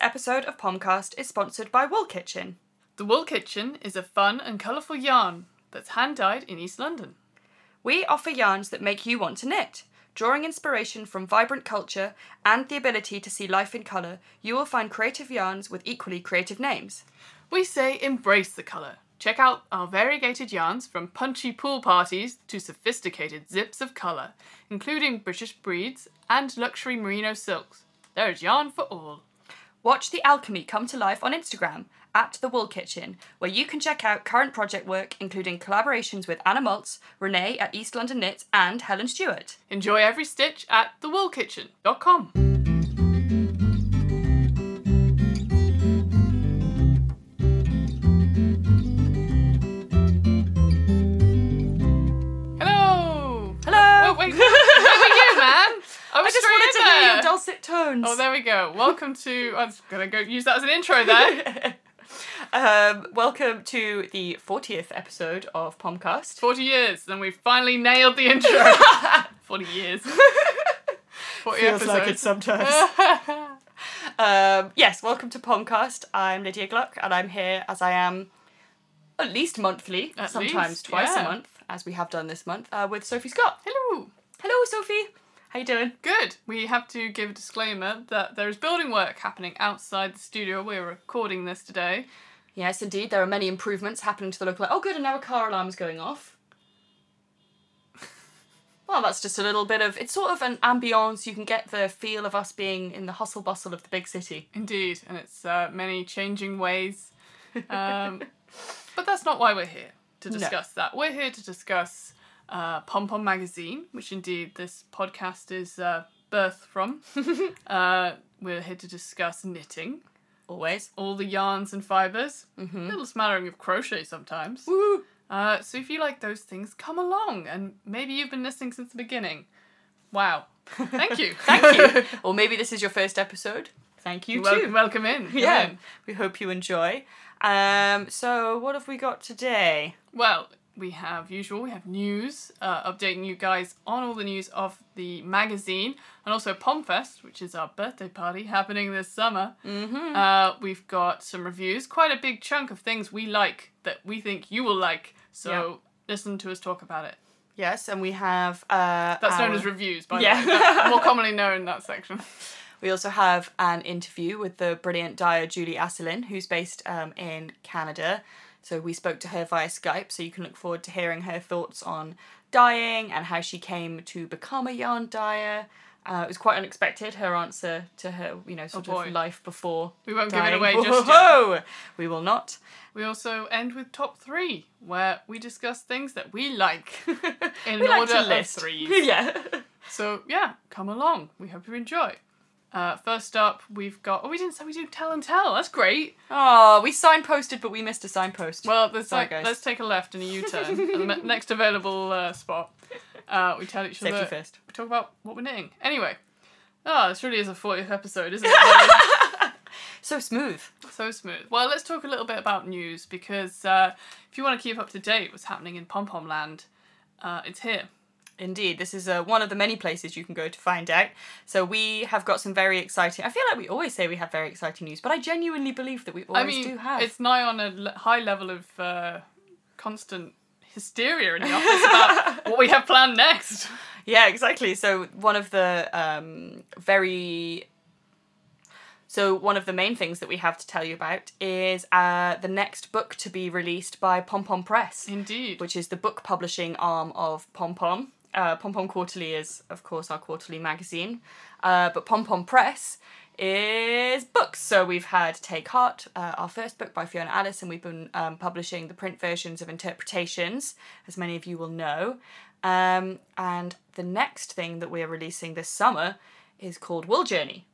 episode of Pomcast is sponsored by Wool Kitchen. The Wool Kitchen is a fun and colourful yarn that's hand dyed in East London. We offer yarns that make you want to knit. Drawing inspiration from vibrant culture and the ability to see life in colour, you will find creative yarns with equally creative names. We say embrace the colour. Check out our variegated yarns from punchy pool parties to sophisticated zips of colour, including British breeds and luxury merino silks. There is yarn for all. Watch the alchemy come to life on Instagram at The Wool Kitchen, where you can check out current project work, including collaborations with Anna Maltz, Renee at East London Knits, and Helen Stewart. Enjoy every stitch at thewoolkitchen.com. I just wanted to hear your dulcet tones. Oh, there we go. Welcome to. I was gonna go use that as an intro there. um, welcome to the 40th episode of Pomcast. Forty years, and we've finally nailed the intro. Forty years. Forty episodes. sometimes. um, yes, welcome to Pomcast. I'm Lydia Gluck, and I'm here as I am at least monthly, At sometimes least, twice yeah. a month, as we have done this month, uh, with Sophie Scott. Hello. Hello, Sophie. How you doing? Good. We have to give a disclaimer that there is building work happening outside the studio. We're recording this today. Yes, indeed. There are many improvements happening to the local. Oh, good, and now a car alarm's going off. Well, that's just a little bit of. It's sort of an ambience. You can get the feel of us being in the hustle bustle of the big city. Indeed, and it's uh, many changing ways. Um, but that's not why we're here to No. discuss that. We're here to discuss uh, Pom Pom Magazine, which indeed this podcast is uh, birthed from. uh, we're here to discuss knitting, Always. all the yarns and fibres, a little smattering of crochet sometimes. Woo! Uh, so if you like those things, come along, and maybe you've been listening since the beginning. Wow. Thank you. Thank you. or maybe this is your first episode. Thank you too. welcome in. Come yeah. in. We hope you enjoy. Um, so what have we got today? Well, we have usual. We have news, uh, updating you guys on all the news of the magazine, and also Pomfest, which is our birthday party happening this summer. Mm-hmm. Uh, we've got some reviews, quite a big chunk of things we like that we think you will like. So Yeah. listen to us talk about it. Yes, and we have uh That's known as reviews, by Yeah. the way. That's more commonly known in that section. We also have an interview with the brilliant dyer Julie Asselin, who's based um, in Canada. So we spoke to her via Skype, so you can look forward to hearing her thoughts on dyeing and how she came to become a yarn dyer. Uh, it was quite unexpected, her answer to her, you know, sort boy. of life before. We won't give it away just yet. We will not. We also end with top three, where we discuss things that we like in We order of threes. yeah. So yeah, come along. We hope you enjoy. Uh, first up, we've got. Oh, we didn't say we do tell and tell. That's great. Oh, we signposted, but we missed a signpost. Well, there's Sorry, like guys. let's take a left and a and the next available uh, spot, uh, we tell each Safety other. first. We talk about what we're knitting. Anyway, oh, this really is a 40th episode, isn't it? So smooth. so smooth. Well, let's talk a little bit about news because uh, if you want to keep up to date what's happening in Pom Pom Land, uh, it's here. Indeed, this is uh, one of the many places you can go to find out. So we have got some very exciting. I feel like we always say we have very exciting news, but I genuinely believe that we always I mean, do have. it's nigh on a high level of uh, constant hysteria in the office about what we have planned next. Yeah, exactly. So one of the um, very so one of the main things that we have to tell you about is uh, the next book to be released by Pom Pom Press, Indeed. which is the book publishing arm of Pom Pom. Uh, Pom Pom Quarterly is, of course, our quarterly magazine, uh, but Pom Pom Press is books. So we've had Take Heart, uh, our first book by Fiona Alice, and we've been um, publishing the print versions of Interpretations, as many of you will know. Um, and the next thing that we're releasing this summer is called Wool Journey.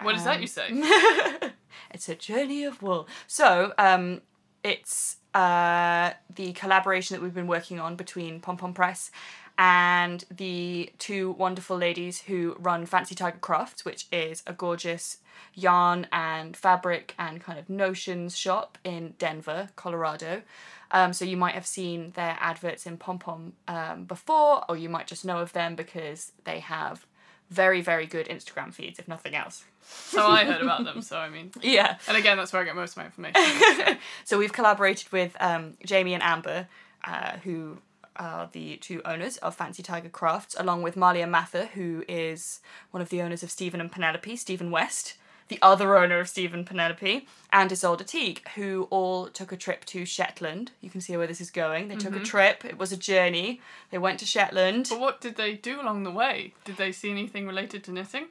what is that um, you say? It's a journey of wool. So, um, it's uh, the collaboration that we've been working on between Pom Pom Press and the two wonderful ladies who run Fancy Tiger Crafts, which is a gorgeous yarn and fabric and kind of notions shop in Denver, Colorado. Um, so you might have seen their adverts in Pom Pom um, before, or you might just know of them because they have very, very good Instagram feeds, if nothing else. So I heard about them. So I mean, Yeah. and again, that's where I get most of my information. So we've collaborated with um, Jamie and Amber, uh, who are the two owners of Fancy Tiger Crafts, along with Malia Mather, who is one of the owners of Stephen and Penelope, Stephen West, the other owner of Stephen Penelope, and Ysolda Teague, who all took a trip to Shetland. You can see where this is going. They took a trip. It was a journey. They went to Shetland. but what did they do along the way? Did they see anything related to knitting?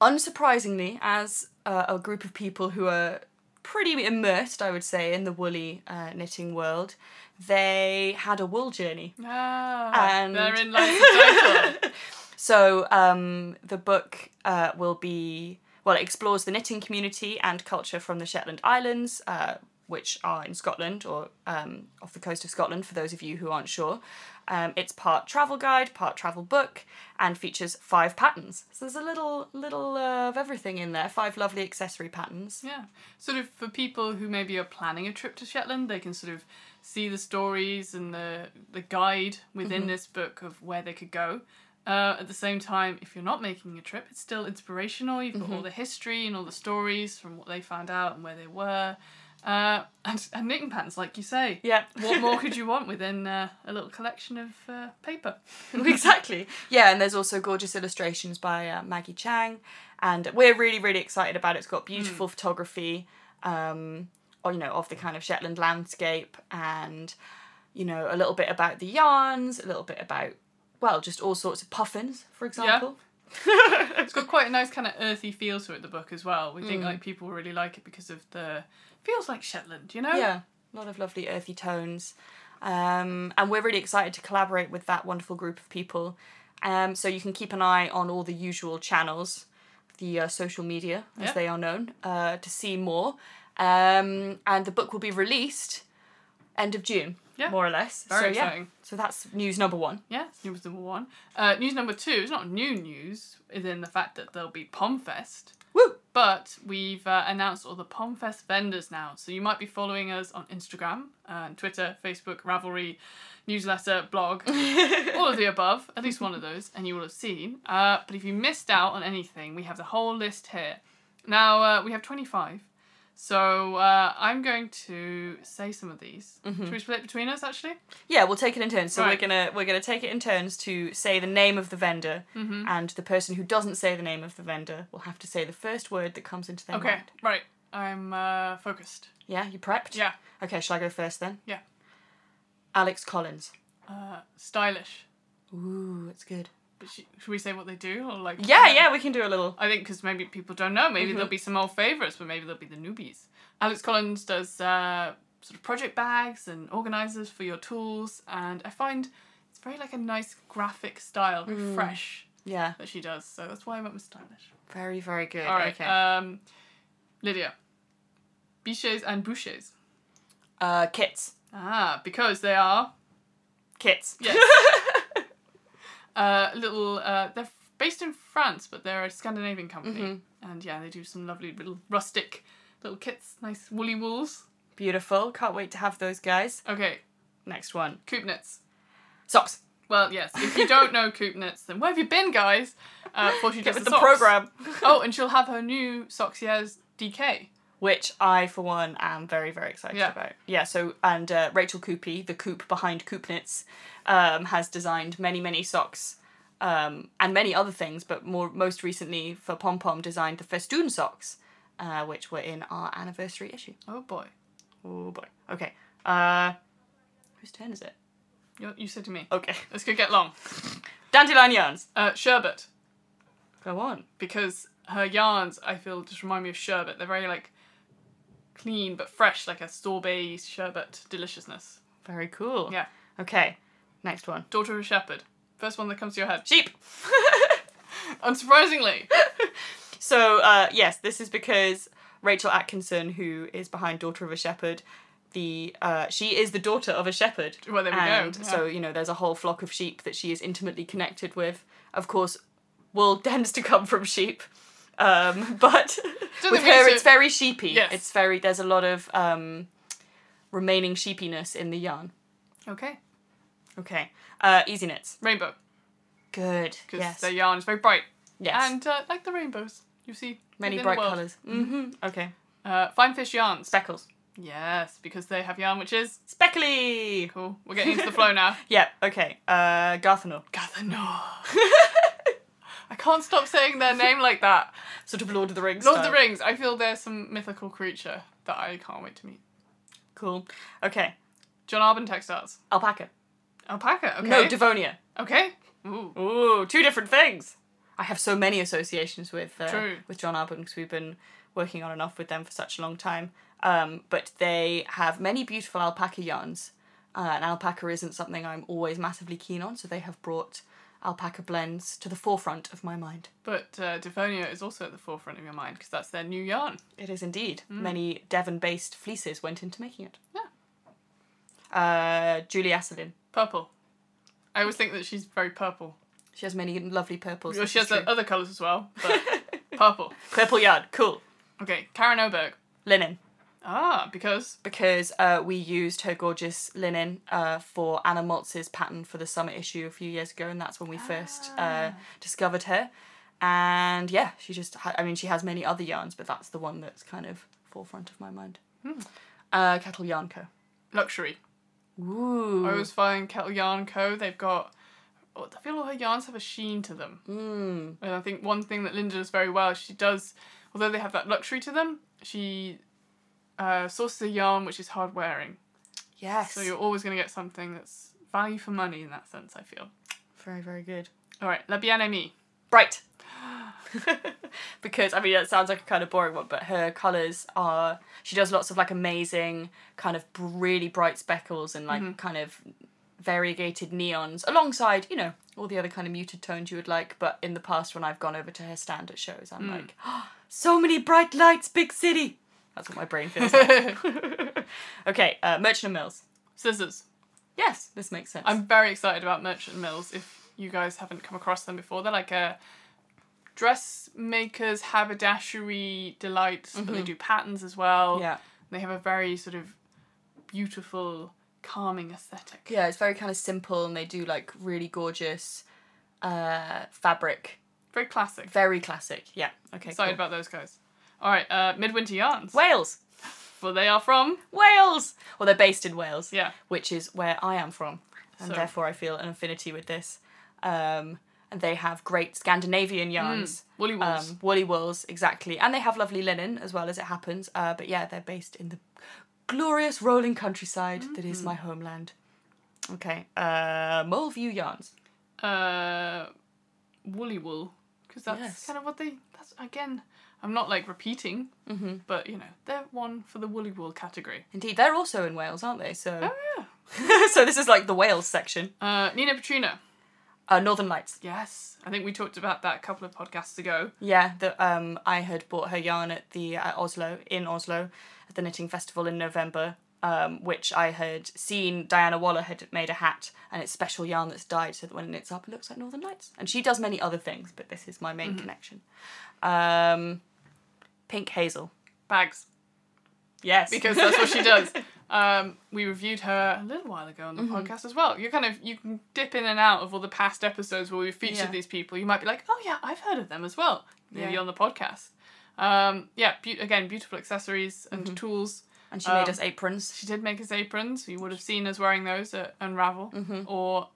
unsurprisingly, as uh, a group of people who are pretty immersed, I would say, in the woolly uh, knitting world, they had a wool journey. Ah, And- therein lies the title. So um, the book uh, will be well, it explores the knitting community and culture from the Shetland Islands, uh, which are in Scotland or um, off the coast of Scotland. For those of you who aren't sure, um, it's part travel guide, part travel book, and features five patterns. So there's a little little uh, of everything in there. Five lovely accessory patterns. Yeah, sort of for people who maybe are planning a trip to Shetland, they can sort of see the stories and the the guide within this book of where they could go. Uh, at the same time, if you're not making a trip, it's still inspirational. You've got all the history and all the stories from what they found out and where they were, uh, and, and knitting patterns, like you say. Yeah. What more could you want within uh, a little collection of uh, paper? exactly. Yeah, and there's also gorgeous illustrations by uh, Maggie Chang, and we're really really excited about it. It's got beautiful photography, um, or, you know, of the kind of Shetland landscape, and you know a little bit about the yarns, a little bit about well, just all sorts of puffins, for example. It's got quite a nice kind of earthy feel to it. The book as well. We think like people really like it because of the feels like Shetland. You know. Yeah, a lot of lovely earthy tones. Um, and we're really excited to collaborate with that wonderful group of people. Um, so you can keep an eye on all the usual channels, the uh, social media, as Yeah. they are known, uh, to see more. Um, and the book will be released end of June, Yeah. more or less. Very so, exciting. Yeah, so that's news number one. Yeah, news number one. Uh, news number two is not new news, is in the fact that there'll be Pomfest. Woo! But we've uh, announced all the Pomfest vendors now. So you might be following us on Instagram, uh, Twitter, Facebook, Ravelry, newsletter, blog, all of the above, at least one of those, and you will have seen. Uh, but if you missed out on anything, we have the whole list here. Now, uh, we have 25. So uh, I'm going to say some of these. Should we split between us, actually? Yeah, we'll take it in turns. So Right. we're gonna we're gonna take it in turns to say the name of the vendor, Mm-hmm. and the person who doesn't say the name of the vendor will have to say the first word that comes into their Okay, mind. right. I'm uh, focused. Yeah, you prepped? Yeah. Okay, shall I go first then? Yeah. Alex Collins. Uh, stylish. Ooh, that's good. Sh- should we say what they do or like? Yeah, yeah, we can do a little. I think because maybe people don't know. Maybe Mm-hmm. there'll be some old favorites, but maybe there'll be the newbies. Alex Collins does uh, sort of project bags and organizers for your tools, and I find it's very like a nice graphic style, very Mm. fresh Yeah, that she does. So that's why I went with stylish. very, very good. All right, Okay. um, Lydia. Biches and Bûches. Uh, kits. Ah, because they are Kits. Yes. uh, little. Uh, they're based in France, but they're a Scandinavian company, Mm-hmm. and yeah, they do some lovely little rustic little kits, nice woolly wools. Beautiful. Can't wait to have those guys. Okay, Next one. Coop Knits. Socks. Well, yes. If you don't know Coop Knits, then where have you been, guys? Uh, before she does the, program. Oh, and she'll have her new Socks Yeah DK. Which I, for one, am very, very excited Yeah. about. Yeah, so, and uh, Rachel Coopey, the coop behind Coop Knits, um, has designed many, many socks um, and many other things, but more most recently for Pom Pom designed the festoon socks, uh, which were in our anniversary issue. Oh boy, Oh boy. Okay. Uh, whose turn is it? you, you said to me. Okay. This could get long. Dandelion yarns. Uh, sherbet. Go on. because her yarns I feel just remind me of sherbet. They're very like clean but fresh, like a sorbet sherbet deliciousness. Very cool. Yeah. Okay. Next one. Daughter of a shepherd. First one that comes to your head. Sheep. Unsurprisingly. So uh, yes, this is because Rachel Atkinson, who is behind Daughter of a Shepherd, the uh, she is the daughter of a shepherd. Well, there we go, yeah. So you know, there's a whole flock of sheep that she is intimately connected with. Of course, wool tends to come from sheep, um, but with her, it's very sheepy. Yes. It's very. There's a lot of um, remaining sheepiness in the yarn. Okay. Okay. Uh, easy knits. Rainbow. Good. Because Yes. their yarn is very bright. Yes. And uh, like the rainbows you see. Many bright colours. Mm-hmm. Okay. Uh, fine fish yarns. Speckles. yes, because they have yarn, which is Speckly! cool. We're getting into the flow now. Yeah, okay. Uh, Garthenor. Gathanor. I can't stop saying their name like that. Sort of Lord of the Rings. Lord of the style. Rings. I feel there's some mythical creature that I can't wait to meet. Cool. Okay. John Arbon textiles. Alpaca. Alpaca. Okay. No, Devonia. okay. Ooh. Ooh, two different things. I have so many associations with uh, True. with John Arbon because we've been working on and off with them for such a long time. Um, but they have many beautiful alpaca yarns, uh, and alpaca isn't something I'm always massively keen on. So they have brought alpaca blends to the forefront of my mind. But uh, Devonia is also at the forefront of your mind because that's their new yarn. It is indeed. Many Devon-based fleeces went into making it. Yeah. Uh, Julie Asselin. Purple. I always think that she's very purple. She has many lovely purples. Well, she has other colours as well, but purple. Purple yarn. Cool. Okay, Karin Oberg. Linen. Ah, because because uh, we used her gorgeous linen uh, for Anna Maltz's pattern for the summer issue a few years ago, and that's when we first uh, discovered her. And yeah, she just, ha- I mean, she has many other yarns, but that's the one that's kind of forefront of my mind. Uh, Kettle Yarn Co. luxury. Ooh. I always find Kettle Yarn Co. They've got. oh, I feel all her yarns have a sheen to them. Mm. And I think one thing that Linda does very well, she does, although they have that luxury to them, she uh, sources of yarn which is hard wearing. Yes. So you're always going to get something that's value for money in that sense, I feel. Very, very good. All right, La Bien-Aimée. Bright. because I mean that sounds like a kind of boring one, but her colours are she does lots of like amazing kind of really bright speckles and like kind of variegated neons alongside, you know, all the other kind of muted tones you would like. But in the past when I've gone over to her stand at shows, I'm like, so many bright lights, big city. That's what my brain feels like. okay, uh, Merchant and Mills. Scissors. Yes, this makes sense. I'm very excited about Merchant Mills. If you guys haven't come across them before, they're like a dressmakers haberdashery delight, but they do patterns as well. yeah. They have a very sort of beautiful, calming aesthetic. Yeah, it's very kind of simple, and they do like really gorgeous uh, fabric. Very classic. Very classic. Yeah. Okay. Excited cool. about those guys. All right, uh, Midwinter Yarns. Wales. Well, they are from. Wales. Well, they're based in Wales. Yeah. Which is where I am from, and So- therefore I feel an affinity with this. Um, and they have great Scandinavian yarns. Woolly Wools. Um, woolly wools, exactly. And they have lovely linen as well as it happens. Uh, but yeah, they're based in the glorious rolling countryside that is my homeland. Okay. Uh, Moleview yarns. uh, Woolly Wool. Because that's Yes. kind of what they. That's again. I'm not like repeating, Mm-hmm. but you know they're one for the Woolly Wool category. Indeed, they're also in Wales, aren't they? So, Oh yeah. so this is like the Wales section. Uh, Nina Petrina. Uh, Northern Lights. Yes, I think we talked about that a couple of podcasts ago. Yeah, the um, I had bought her yarn at the at Oslo in Oslo at the knitting festival in November. Um, which I had seen Diana Waller had made a hat and it's special yarn that's dyed so that when it knits up it looks like Northern Lights. And she does many other things, but this is my main connection. Um, Pink Hazel. Bags, Yes. because that's what she does. Um, we reviewed her a little while ago on the podcast as well. You kind of you can dip in and out of all the past episodes where we've featured Yeah. these people. You might be like, oh yeah, I've heard of them as well. Maybe Yeah. on the podcast. Um, yeah, be- again, beautiful accessories and tools. and she made um, us aprons. She did make us aprons. You would have seen us wearing those at Unravel or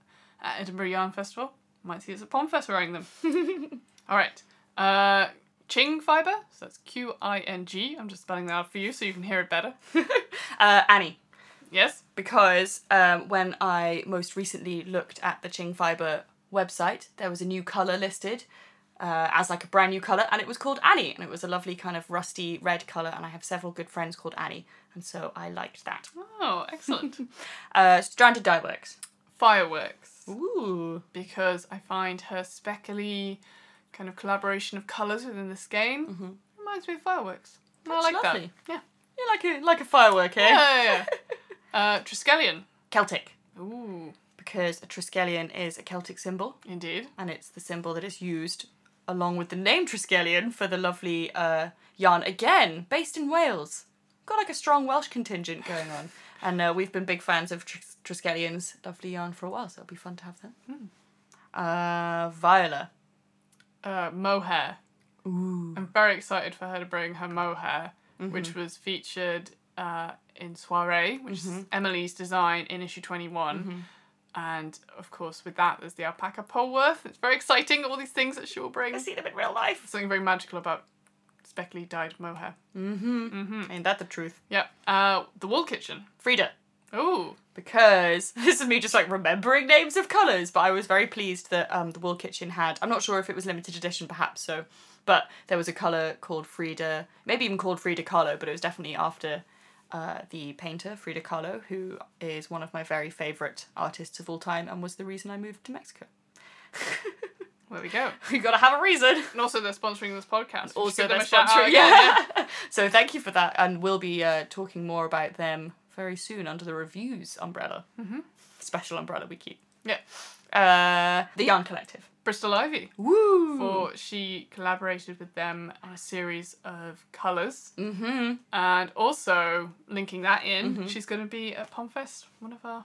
at Edinburgh Yarn Festival. Might see us at Pomfest wearing them. All right. Uh, Qing fiber. So that's Q I N G. I'm just spelling that out for you so you can hear it better. Uh, Annie. Yes. because um, when I most recently looked at the Qing Fiber website, there was a new colour listed uh, as like a brand new colour, and it was called Annie, and it was a lovely kind of rusty red colour, and I have several good friends called Annie, and so I liked that. Oh, excellent. Uh, Stranded Dye Works. Fireworks. Ooh. Because I find her speckly kind of collaboration of colours within the skein reminds me of fireworks. I like lovely. that. Yeah. You like a like a firework, eh? Yeah, yeah, yeah. uh, Triskelion. Celtic. Ooh, Because a Triskelion is a Celtic symbol, indeed. and it's the symbol that is used along with the name Triskelion for the lovely uh, yarn again, based in Wales. Got like a strong Welsh contingent going on, and uh, we've been big fans of Tris- Triskelion's lovely yarn for a while, so it'll be fun to have them. Uh, Viola. Uh, mohair. Ooh. I'm very excited for her to bring her mohair, Mm-hmm. which was featured uh, in Soiree, which Mm-hmm. is Emily's design in issue 21. And of course, with that, there's the alpaca Polworth. It's very exciting, all these things that she will bring. I've seen them in real life. Something very magical about speckly dyed mohair. Mm-hmm. Ain't that the truth? Yeah. Uh, the Wool Kitchen. Frida. Ooh. Because this is me just like remembering names of colours, but I was very pleased that um, the Wool Kitchen had. I'm not sure if it was limited edition, perhaps so, but there was a colour called Frida, maybe even called Frida Kahlo, but it was definitely after uh, the painter Frida Kahlo, who is one of my very favourite artists of all time and was the reason I moved to Mexico. There we go. we gotta have a reason. And also, they're sponsoring this podcast. Also, they're a shout out sponsoring. again, Yeah. so thank you for that, and we'll be uh, talking more about them very soon under the reviews umbrella, mm-hmm. special umbrella we keep. Yeah. Uh, the Yarn Collective. Bristol Ivy. Woo! For she collaborated with them on a series of colours. Mm-hmm. And also, linking that in, she's going to be at Pomfest, one of our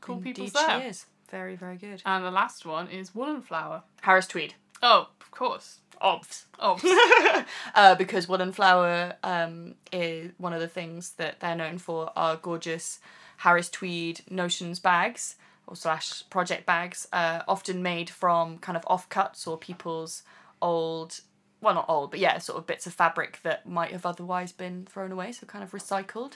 cool people there. she is. Very, very good. And the last one is Woolen Flower. Harris Tweed. Oh, of course. Obs. Oh, uh, because Woolen Flower um, is one of the things that they're known for are gorgeous Harris Tweed Notions bags or slash project bags, uh, often made from kind of offcuts or people's old, well, not old, but yeah, sort of bits of fabric that might have otherwise been thrown away, so kind of recycled.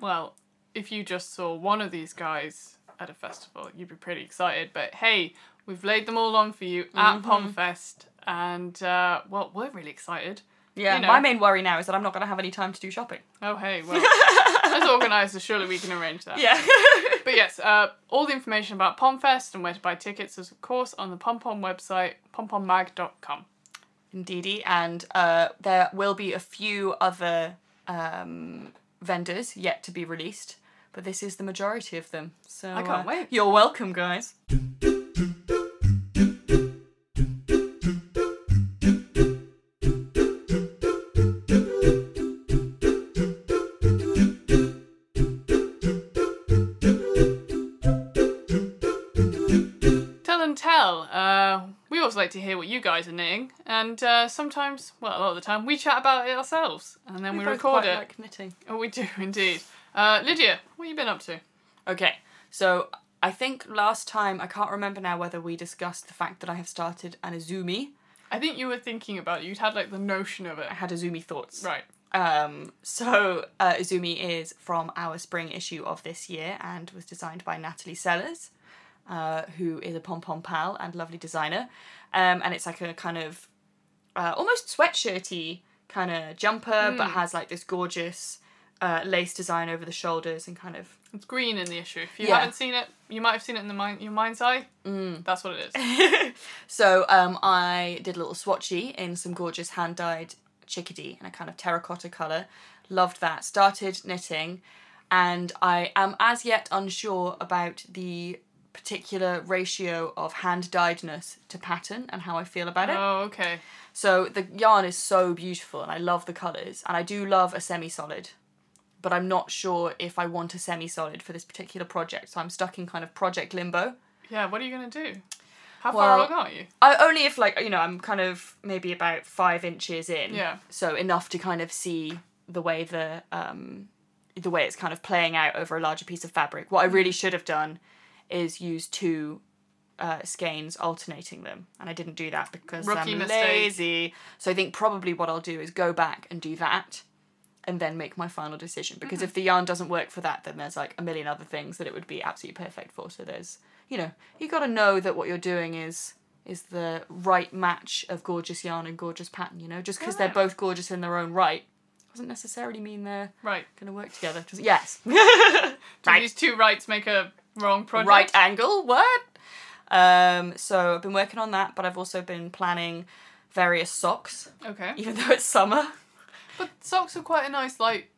well, if you just saw one of these guys at a festival, you'd be pretty excited. But hey, we've laid them all on for you at Pomfest. And, uh, well, we're really excited. Yeah, You know. my main worry now is that I'm not going to have any time to do shopping. Oh, hey, well, as organisers, surely we can arrange that. Yeah. But yes, uh, all the information about Pomfest and where to buy tickets is, of course, on the PomPom website, pompommag.com. Indeedy, and uh, there will be a few other um, vendors yet to be released, but this is the majority of them. So I can't uh, wait. You're welcome, guys. Like to hear what you guys are knitting, and uh, sometimes, well, a lot of the time, we chat about it ourselves, and then we, both record quite it. Like knitting. Oh, we do indeed. Uh, Lydia, what have you been up to? Okay, so I think last time I can't remember now whether we discussed the fact that I have started an Izumi. I think you were thinking about it. You'd had like the notion of it. I had Izumi thoughts. Right. Um, so uh, Izumi is from our spring issue of this year and was designed by Natalie Sellers, uh, who is a pom pom pal and lovely designer. Um, and it's like a kind of uh, almost sweatshirty kind of jumper, but has like this gorgeous uh, lace design over the shoulders and kind of It's green in the issue. If you Yeah. haven't seen it, you might have seen it in the mind, your mind's eye. Mm. That's what it is. so um, I did a little swatchy in some gorgeous hand dyed chickadee in a kind of terracotta colour. Loved that. Started knitting, and I am as yet unsure about the particular ratio of hand dyedness to pattern and how I feel about it. oh, okay. So the yarn is so beautiful, and I love the colours, and I do love a semi solid. But I'm not sure if I want a semi solid for this particular project, so I'm stuck in kind of project limbo. Yeah, what are you going to do? How Well- far along are you? I, only if like you know I'm kind of maybe about five inches in. Yeah. So enough to kind of see the way the um the way it's kind of playing out over a larger piece of fabric. What I really should have done is use two uh, skeins alternating them, and I didn't do that because Rookie I'm mistake. lazy. So I think probably what I'll do is go back and do that. And then make my final decision because Mm-hmm. if the yarn doesn't work for that, then there's like a million other things that it would be absolutely perfect for. So there's, you know, you got to know that what you're doing is is the right match of gorgeous yarn and gorgeous pattern. You know, just because they're both gorgeous in their own right doesn't necessarily mean they're Right. going to work together. Does- yes, Do Right. these two rights make a wrong project? right angle. What? Um, so I've been working on that, but I've also been planning various socks, Okay. even though it's summer. But socks are quite a nice, like,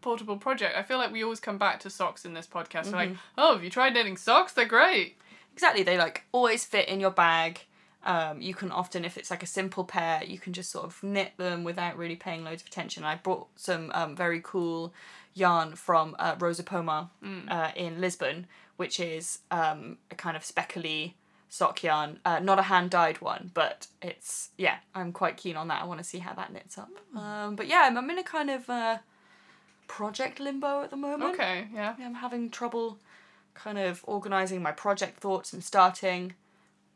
portable project. I feel like we always come back to socks in this podcast. We're like, Mm-hmm. oh, have you tried knitting socks? They're great. Exactly, they like always fit in your bag. Um, you can often, if it's like a simple pair, you can just sort of knit them without really paying loads of attention. I bought some um, very cool yarn from uh, Rosa Pomar uh, in Lisbon, which is um, a kind of speckly sock yarn. Uh, not a hand dyed one, but it's yeah, I'm quite keen on that. I want to see how that knits up. Um, but yeah, I'm, I'm in a kind of uh, project limbo at the moment. Okay, yeah. Yeah, I'm having trouble kind of organizing my project thoughts and starting.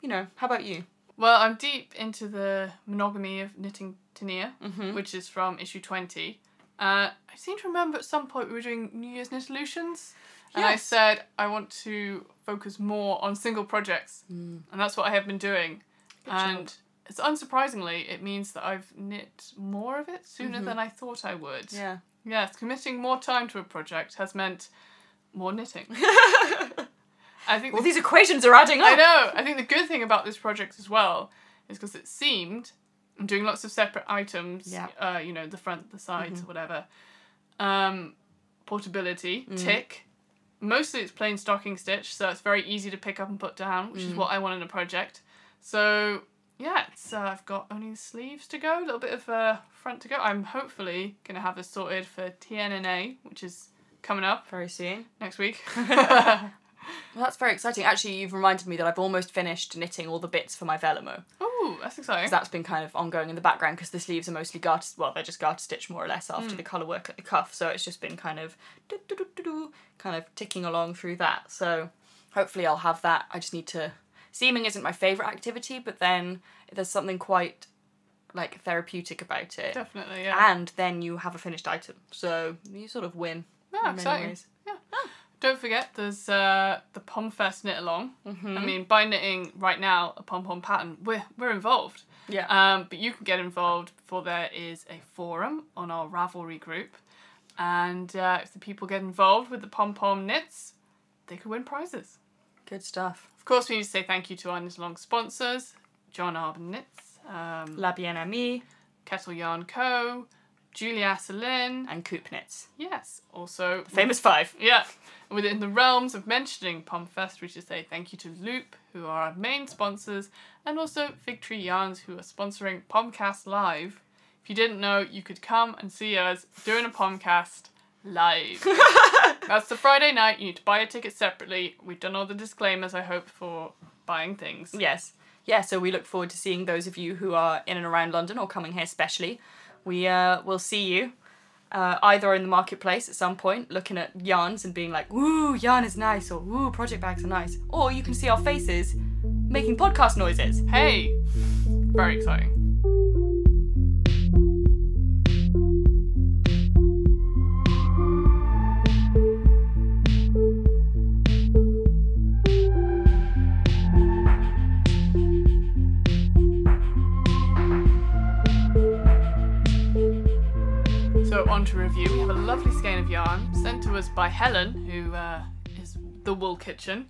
You know, how about you? Well, I'm deep into the monogamy of knitting Tania, Mm-hmm. which is from issue 20. Uh, I seem to remember at some point we were doing New Year's Knitolutions. And I said I want to focus more on single projects. And that's what I have been doing. Good and job. it's unsurprisingly, it means that I've knit more of it sooner than I thought I would. Mm-hmm. Yeah. Yes, committing more time to a project has meant more knitting. I think Well, the these equations are adding up. I know. I think the good thing about this project as well is because it seemed I'm doing lots of separate items. Yeah. Uh, you know, the front, the sides, whatever. Um, portability, tick. Mostly it's plain stocking stitch, so it's very easy to pick up and put down, which is what I want in a project. So yeah, it's uh, I've got only the sleeves to go, a little bit of uh, front to go. I'm hopefully gonna have this sorted for TNNA, which is coming up Very soon. next week. Well, that's very exciting. Actually, you've reminded me that I've almost finished knitting all the bits for my Velamo. Oh, that's exciting. that's been kind of ongoing in the background because the sleeves are mostly garter, well, they're just garter stitch more or less after hmm. the colour work at the cuff. So it's just been kind of kind of ticking along through that. So hopefully I'll have that. I just need to. Seaming isn't my favourite activity, but then there's something quite like therapeutic about it. Definitely, yeah. And then you have a finished item. So you sort of win. Ah, in many exciting. ways. Ah. Don't forget, there's uh, the Pom Fest knit along. Mm-hmm. I mean, by knitting right now a pom pom pattern, we're we're involved. Yeah. Um, but you can get involved before there is a forum on our Ravelry group, and uh, if the people get involved with the pom pom knits, they could win prizes. Good stuff. Of course, we need to say thank you to our knit along sponsors: John Arbon Knits, um, La Bien Aimée Kettle Yarn Co., Julie Asselin. and Coop Yes, also the Famous five. Yeah. Within the realms of mentioning PomFest, we should say thank you to Loop, who are our main sponsors, and also Fig Tree Yarns, who are sponsoring Pomcast Live. If you didn't know, you could come and see us doing a Pomcast live. That's the Friday night. You need to buy a ticket separately. We've done all the disclaimers, I hope, for buying things. Yes. Yeah, so we look forward to seeing those of you who are in and around London or coming here specially. We uh, will see you uh, either in the marketplace at some point, looking at yarns and being like, "Woo, yarn is nice," or "Woo, project bags are nice," or you can see our faces making podcast noises. Hey! Very exciting. On to review. We have a lovely skein of yarn sent to us by Helen, who uh, is the Wool Kitchen.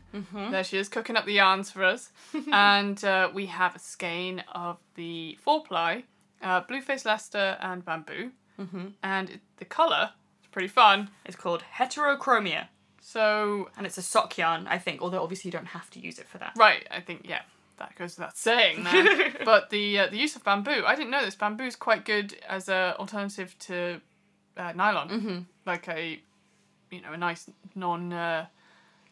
There she is cooking up the yarns for us, and uh, we have a skein of the four ply, uh, Blueface Leicester and bamboo, and it, the colour is pretty fun. It's called heterochromia, So and it's a sock yarn, I think. Although obviously you don't have to use it for that. right, I think yeah. That goes without saying, then. but the uh, the use of bamboo, I didn't know this. Bamboo is quite good as a alternative to uh, nylon, mm-hmm. like a you know a nice non uh,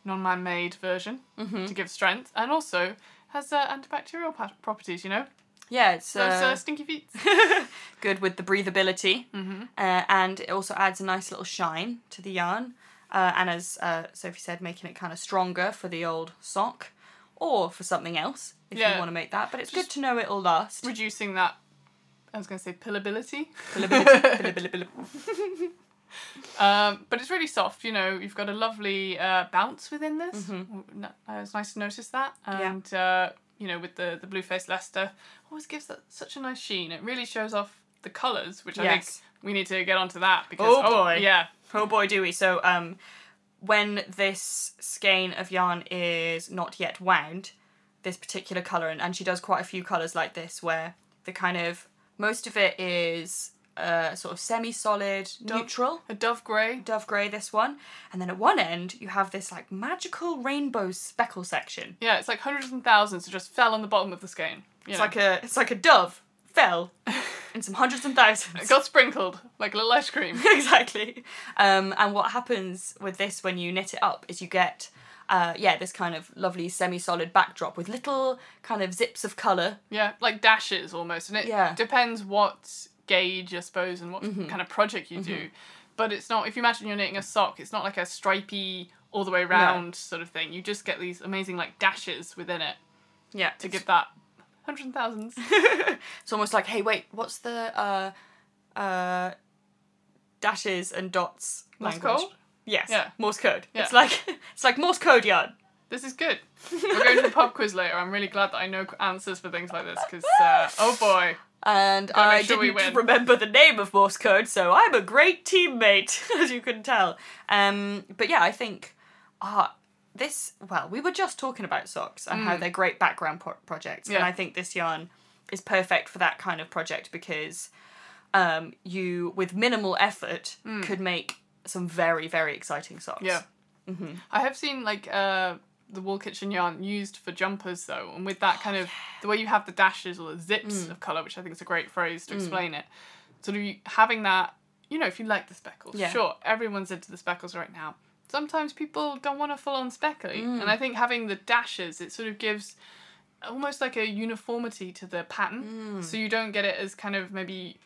non man made version to give strength, and also has uh, antibacterial pa- properties. You know, Yeah, it's those uh, uh, stinky feet. good with the breathability, uh, and it also adds a nice little shine to the yarn. Uh, and as uh, Sophie said, making it kind of stronger for the old sock, or for something else if Yeah. you want to make that. But it's Just- good to know it'll last. Reducing that, I was going to say pillability. Um, but it's really soft, you know. You've got a lovely uh, bounce within this. Mm-hmm. Uh, it's nice to notice that. Yeah. And uh, you know, with the the blue face Leicester, always gives that such a nice sheen. It really shows off the colours, which I think we need to get onto that because Oh, boy. yeah, Oh boy, do we! So, um, when this skein of yarn is not yet wound, this particular color, and, and she does quite a few colors like this, where the kind of most of it is uh, sort of semi-solid, neutral. a dove grey. dove grey this one and then at one end you have this like magical rainbow speckle section Yeah, it's like hundreds and thousands that just fell on the bottom of the skein. It's know. like a it's like a dove fell in some hundreds and it thousands got sprinkled like a little ice cream. exactly um, and what happens with this when you knit it up is you get uh, yeah, this kind of lovely semi-solid backdrop with little kind of zips of color. Yeah, like dashes almost, and it Yeah. Mm-hmm. depends what gauge, I suppose, and what kind of project you do. But it's not. If you imagine you're knitting a sock, it's not like a stripy all the way round sort of thing. You just get these amazing like dashes within it Yeah, to give that hundreds and thousands. It's almost like, hey, wait, what's the uh, uh, dashes and dots Morse language? Yes. Yeah. Morse code. Yeah. It's like it's like Morse code yarn. This is good. We're going to the pub quiz later. I'm really glad that I know answers for things like this because uh, oh boy, And Gotta I sure didn't remember the name of Morse code, so I'm a great teammate, as you can tell. Um, but yeah, I think ah, this. Well, we were just talking about socks and how they're great background pro- projects, and Mm. I think this yarn is perfect for that kind of project because um, you, with minimal effort, could make some very very exciting socks. Mm. yeah. I have seen like uh, the wool kitchen yarn used for jumpers though, and with that kind of the way you have the dashes or the zips of color, which I think is a great phrase to explain it. Sort of having that, you know, if you like the speckles, Yeah. sure, everyone's into the speckles right now. Sometimes people don't want a full on speckly, and I think having the dashes, it sort of gives almost like a uniformity to the pattern, so you don't get it as kind of maybe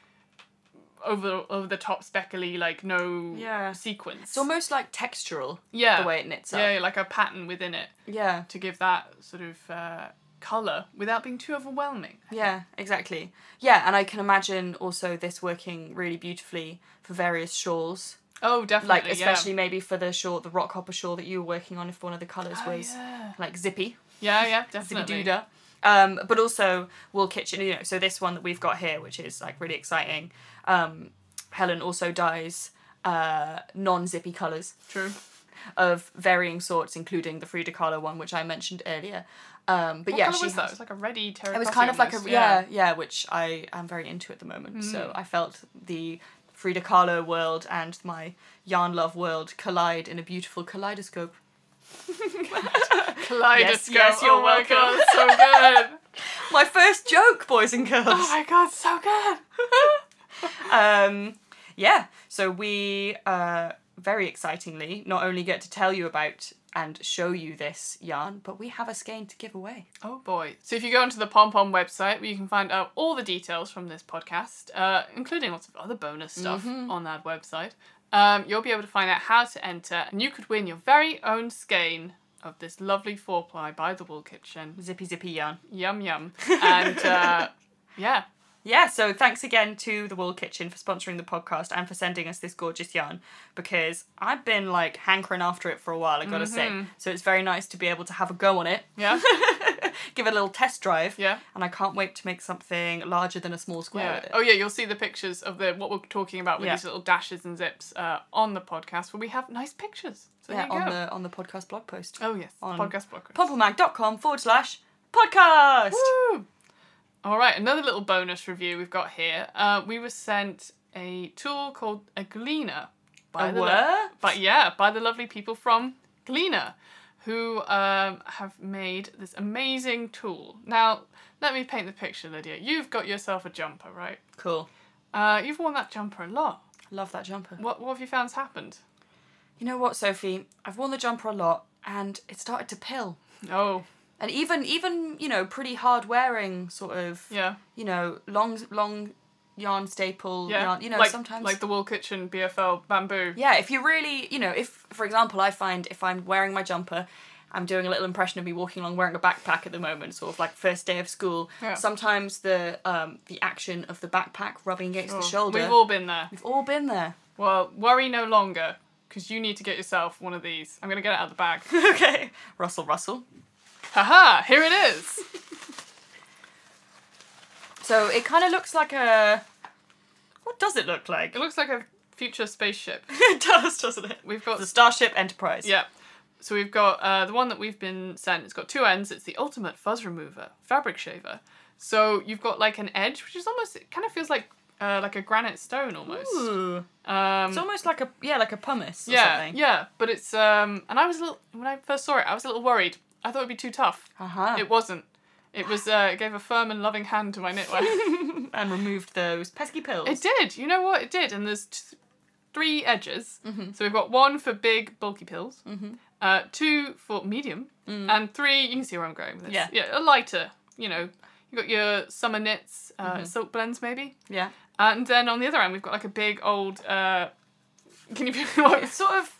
over over the top speckly like no Yeah. sequence. It's almost like textural. yeah The way it knits up. yeah, like a pattern within it Yeah. to give that sort of uh, color without being too overwhelming. Yeah, exactly. Yeah, and I can imagine also this working really beautifully for various shawls. Oh, definitely. Like especially maybe for the shawl, the rock hopper shawl that you were working on. If one of the colours. Oh, was yeah. like zippy, yeah, yeah, zippy definitely. doodah. Um, but also wool kitchen. You know, so this one that we've got here, which is like really exciting. Um, Helen also dyes uh, non-zippy colours True. of varying sorts, including the Frida Kahlo one, which I mentioned earlier. Um, but What yeah, she was that? has- It was like a ready terracotta. it was kind of like a almost, yeah. yeah, which I am very into at the moment. So Mm. I felt the Frida Kahlo world and my yarn love world collide in a beautiful kaleidoscope. Kaleidoscope. yes, yes you're oh welcome. god, so good. My first joke, boys and girls. oh my god, so good. um, yeah, so we uh, very excitingly not only get to tell you about and show you this yarn, but we have a skein to give away. Oh boy. So if you go onto the Pom Pom website you can find out all the details from this podcast, uh, including lots of other bonus stuff on that website, um, you'll be able to find out how to enter and you could win your very own skein of this lovely four ply by the Wool Kitchen. Zippy zippy yarn. Yum yum. And uh, yeah. Yeah, so thanks again to the Wool Kitchen for sponsoring the podcast and for sending us this gorgeous yarn because I've been like hankering after it for a while, I gotta say. So it's very nice to be able to have a go on it, Yeah. give it a little test drive. Yeah. And I can't wait to make something larger than a small square Yeah. with it. Oh yeah, you'll see the pictures of the what we're talking about with Yeah. these little dashes and zips uh, on the podcast where we have nice pictures. So yeah, there you on go. the on the podcast blog post. Oh yes, on podcast blog. Post. pompommag.com forward slash podcast. Woo! All right, another little bonus review we've got here. Uh, we were sent a tool called a Gleener. By A the what? but yeah, by the lovely people from Gleener, who um, have made this amazing tool. Now, let me paint the picture, Lydia. You've got yourself a jumper, right? Cool. Uh, you've worn that jumper a lot. Love that jumper. What what have you found's happened? You know what, Sophie? I've worn the jumper a lot and it started to pill. Oh, And even even, you know, pretty hard wearing sort of yeah, you know, long long yarn staple yeah. yarn. You know, like, sometimes like the Wool Kitchen BFL bamboo. Yeah, if you really you know, if for example I find if I'm wearing my jumper, I'm doing a little impression of me walking along wearing a backpack at the moment, sort of like first day of school. Yeah. Sometimes the um the action of the backpack rubbing against the shoulder. We've all been there. We've all been there. Well, worry no longer, because you need to get yourself one of these. I'm gonna get it out of the bag. okay. Russell Russell. Haha! Here it is. So it kind of looks like a. What does it look like? It looks like a future spaceship. it does, doesn't it? We've got The Starship Enterprise. yeah. So we've got uh, the one that we've been sent. It's got two ends. It's the ultimate fuzz remover, fabric shaver. So you've got like an edge, which is almost it kind of feels like uh, like a granite stone almost. Ooh. Um, It's almost like a yeah, like a pumice or yeah, something. yeah. But it's um, and I was a little when I first saw it, I was a little worried. I thought it'd be too tough. Uh-huh. It wasn't. It was. Uh, it gave a firm and loving hand to my knitwear. and removed those pesky pills. It did. You know what? It did. And there's t- three edges. Mm-hmm. So we've got one for big, bulky pills. uh, two for medium, and three. You can see where I'm going with this. Yeah. yeah, a lighter. You know, you got your summer knits, uh, silk blends maybe, Yeah. and then on the other end we've got like a big old. Uh, can you? It's sort of.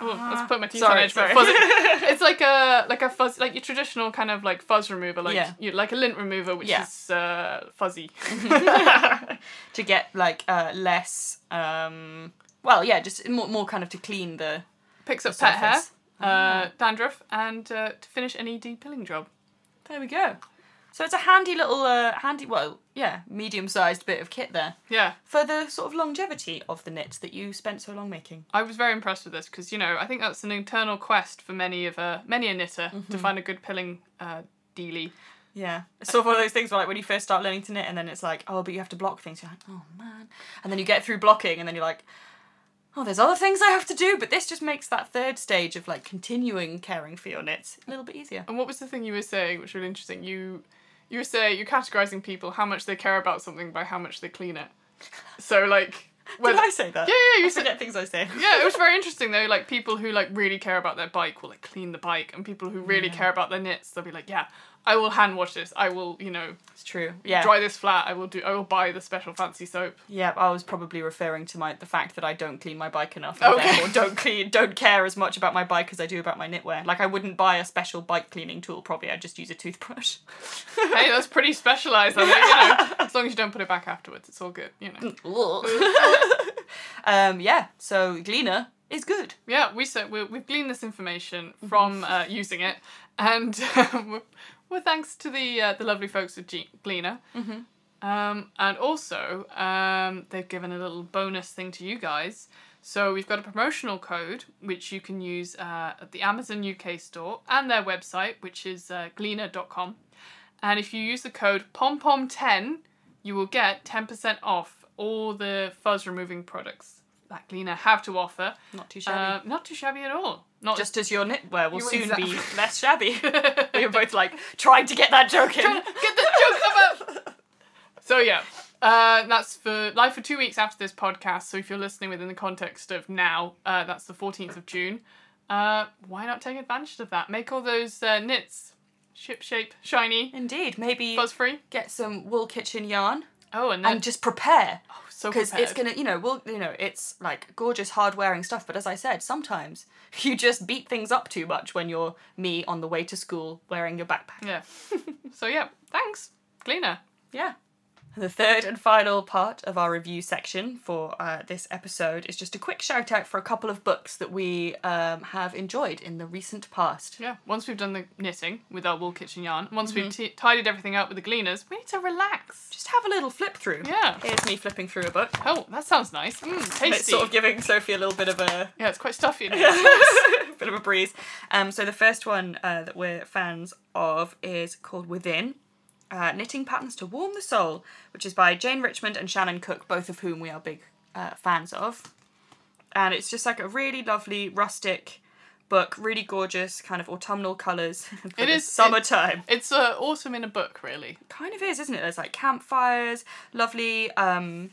Oh, let's put my teeth sorry, on edge. but sorry. fuzz it's like a like a fuzz like your traditional kind of like fuzz remover, like Yeah. you like a lint remover, which Yeah. is uh, fuzzy. to get like uh, less. Um, well, yeah, just more, more kind of to clean the. Picks up The pet hair, uh, dandruff, and uh, to finish any de-pilling job. There we go. So it's a handy little, uh, handy, well, yeah, medium-sized bit of kit there Yeah, for the sort of longevity of the knits that you spent so long making. I was very impressed with this because you know I think that's an internal quest for many of uh, many a knitter Mm-hmm. to find a good pilling uh, dealie. Yeah, it's sort of one of those things where like when you first start learning to knit, and then it's like, oh, but you have to block things. You're like, oh man, and then you get through blocking, and then you're like, oh, there's other things I have to do. But this just makes that third stage of like continuing caring for your knits a little bit easier. And what was the thing you were saying, which was really interesting? You you say you're categorizing people how much they care about something by how much they clean it. So like, Did I say that? Yeah, yeah, you I said. things I say. Yeah, it was very interesting though. Like people who like really care about their bike will like clean the bike, and people who really care about their knits, they'll be like, yeah, I will hand wash this. I will, you know, It's true. Yeah. dry this flat. I will do. I will buy the special fancy soap. Yeah, I was probably referring to my the fact that I don't clean my bike enough, and Okay. therefore don't clean, don't care as much about my bike as I do about my knitwear. Like I wouldn't buy a special bike cleaning tool. Probably I'd just use a toothbrush. hey, that's pretty specialized. I think, you know, as long as you don't put it back afterwards, it's all good. You know. um, yeah. So Gleener is good. Yeah, we said we we've gleaned this information from uh, using it, and we're, we're thanks to the uh, the lovely folks at G- Gleener. Mm-hmm. Um, and also, um, they've given a little bonus thing to you guys. So we've got a promotional code which you can use uh, at the Amazon UK store and their website, which is uh, gleener.com. And if you use the code POMPOM10, you will get 10% off all the fuzz removing products that Gleener have to offer. Not too shabby. Uh, not too shabby at all. Not just as your knitwear will soon exactly. be less shabby. we were both like trying to get that joke in. get the joke about. So yeah, uh, that's for live for two weeks after this podcast. So if you're listening within the context of now, uh, that's the 14th of June. Uh, why not take advantage of that? Make all those uh, knits ship shape, shiny, Indeed, maybe buzz free. get some wool kitchen yarn Oh, and then and just prepare. So because it's gonna you know we'll you know it's like gorgeous hard wearing stuff but as i said sometimes you just beat things up too much when you're me on the way to school wearing your backpack. Yeah. so yeah, thanks, Gleener. Yeah the third and final part of our review section for uh, this episode is just a quick shout out for a couple of books that we um, have enjoyed in the recent past Yeah. Once we've done the knitting with our wool kitchen yarn, once we've Mm-hmm. t- tidied everything up with the Gleeners, we need to relax. just have a little flip through Yeah. here's me flipping through a book Oh, that sounds nice. Mm, tasty. and it's sort of giving sophie a little bit of a yeah, it's quite stuffy. In here. bit of a breeze. Um, so the first one uh, that we're fans of is called Within. Uh, Knitting Patterns to Warm the Soul, which is by Jane Richmond and Shannon Cook, both of whom we are big uh, fans of. And it's just like a really lovely rustic book, really gorgeous, kind of autumnal colours. It summertime. It's uh, autumn in a book, really. kind of is, isn't it? There's like campfires, lovely. Um,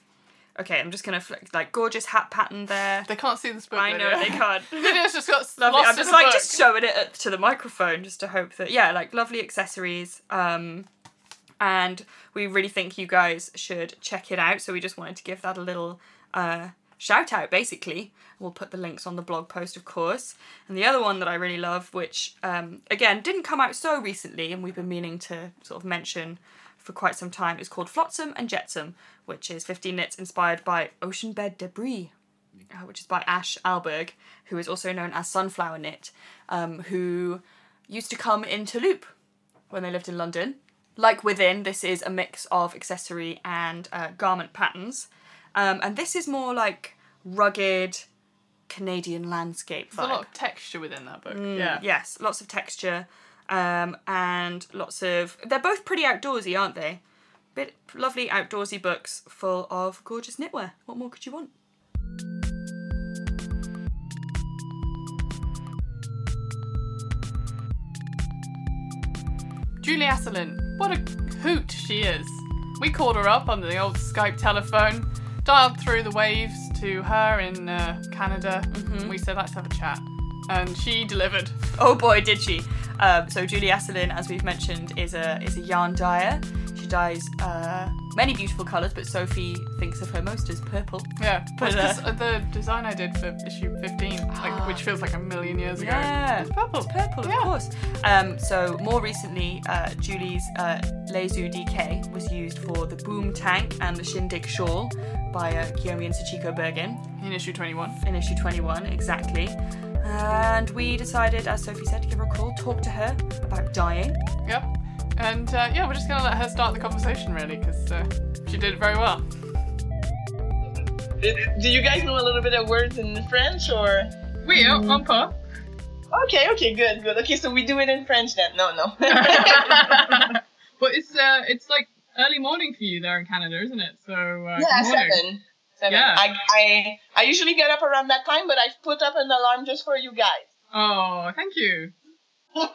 okay, I'm just gonna flick like gorgeous hat pattern there. They can't see this book. I know they can't. Video's just got lovely. I'm just like book. just showing it to the microphone just to hope that yeah, like lovely accessories. Um, and we really think you guys should check it out. So we just wanted to give that a little uh, shout out. Basically, we'll put the links on the blog post, of course. And the other one that I really love, which um, again didn't come out so recently, and we've been meaning to sort of mention for quite some time, is called Flotsam and Jetsam, which is 15 knits inspired by ocean bed debris uh, which is by Ash Alberg, who is also known as Sunflower Knit, um, who used to come into Loop when they lived in London. Like within, this is a mix of accessory and uh, garment patterns, um, and this is more like rugged Canadian landscape There's a lot of texture within that book. Mm, yeah. Yes, lots of texture, um, and lots of. They're both pretty outdoorsy, aren't they? Bit lovely outdoorsy books full of gorgeous knitwear. What more could you want? Julie Asselin, what a hoot she is. We called her up on the old Skype telephone, dialed through the waves to her in uh, Canada. Mm-hmm. and We said, let's have a chat. and she delivered. Oh boy, did she! Um, so Julie Asselin, as we've mentioned, is a is a yarn dyer. She dyes uh, many beautiful colours, but Sophie thinks of her most as purple. Yeah, But, uh, the design I did for issue 15, Ah. like, which feels like a million years ago. Yeah. It's purple. Purple, Yeah. of course. Um, so more recently, uh, Julie's uh, Leizu DK was used for the Boom Tank and the Shindig Shawl by uh, Kiyomi and Sachiko Burgin In issue 21. in issue 21, exactly. And we decided, as Sophie said, to give her a call, talk to her about dying. Yep. And uh, yeah, we're just gonna let her start the conversation really, because uh, she did it very well. Do you guys know a little bit of words in French or? Oui, on peut. Okay, okay, good, good. Okay, so we do it in French then. No, no. but it's uh, it's like early morning for you there in Canada, isn't it? So uh, yeah, seven. Seven. Yeah. I, I I usually get up around that time, but I've put up an alarm just for you guys. Oh, thank you.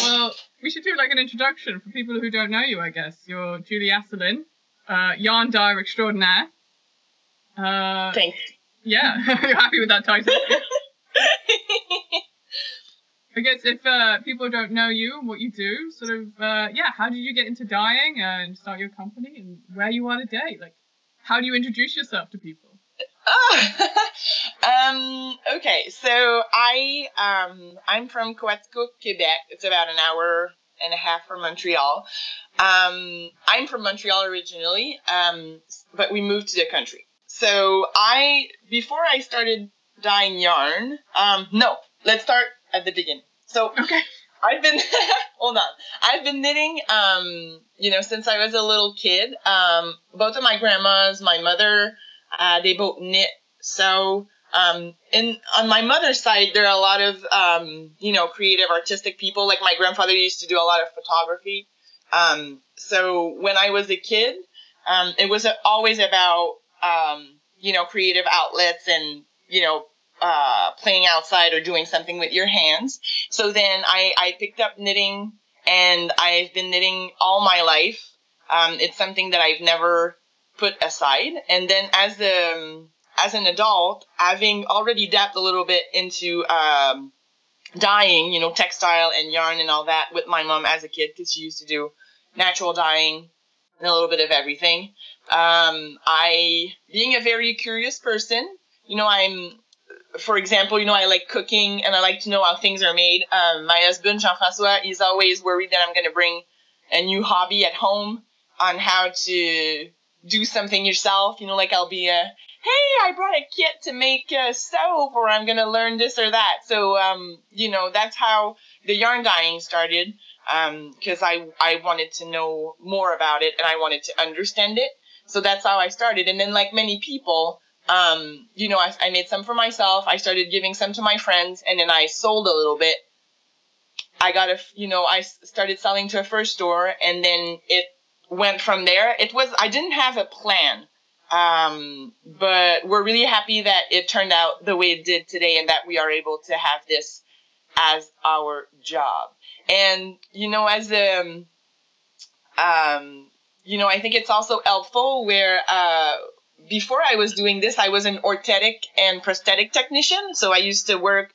Well, we should do like an introduction for people who don't know you, I guess. You're Julie Asselin, uh, yarn dyer extraordinaire. Uh, Thanks. yeah, you're happy with that title? I guess if uh, people don't know you and what you do, sort of, uh, yeah, how did you get into dyeing and start your company and where you are today? Like, how do you introduce yourself to people? Oh, um, okay. So I um, I'm from Coaticook, Quebec. It's about an hour and a half from Montreal. Um, I'm from Montreal originally, um, but we moved to the country. So I before I started dyeing yarn. Um, no, let's start at the beginning. So Okay. I've been hold on. I've been knitting um you know since I was a little kid. Um both of my grandmas, my mother, uh, they both knit. So um in on my mother's side there are a lot of um you know creative artistic people like my grandfather used to do a lot of photography. Um so when I was a kid, um it was always about um you know creative outlets and you know uh, playing outside or doing something with your hands. So then I, I picked up knitting and I've been knitting all my life. Um, it's something that I've never put aside. And then as the, um, as an adult, having already dabbed a little bit into, um, dyeing, you know, textile and yarn and all that with my mom as a kid, because she used to do natural dyeing and a little bit of everything. Um, I, being a very curious person, you know, I'm, for example, you know, I like cooking and I like to know how things are made. Um, my husband, Jean Francois, is always worried that I'm going to bring a new hobby at home on how to do something yourself. You know, like I'll be a, hey, I brought a kit to make a soap or I'm to learn this or that. So, um, you know, that's how the yarn dyeing started because I, I wanted to know more about it and I wanted to understand it. So that's how I started. And then, like many people, um, you know, I, I made some for myself. I started giving some to my friends, and then I sold a little bit. I got a, you know, I started selling to a first store, and then it went from there. It was, I didn't have a plan, um, but we're really happy that it turned out the way it did today, and that we are able to have this as our job. And you know, as um, um, you know, I think it's also helpful where uh, before I was doing this, I was an orthotic and prosthetic technician. So I used to work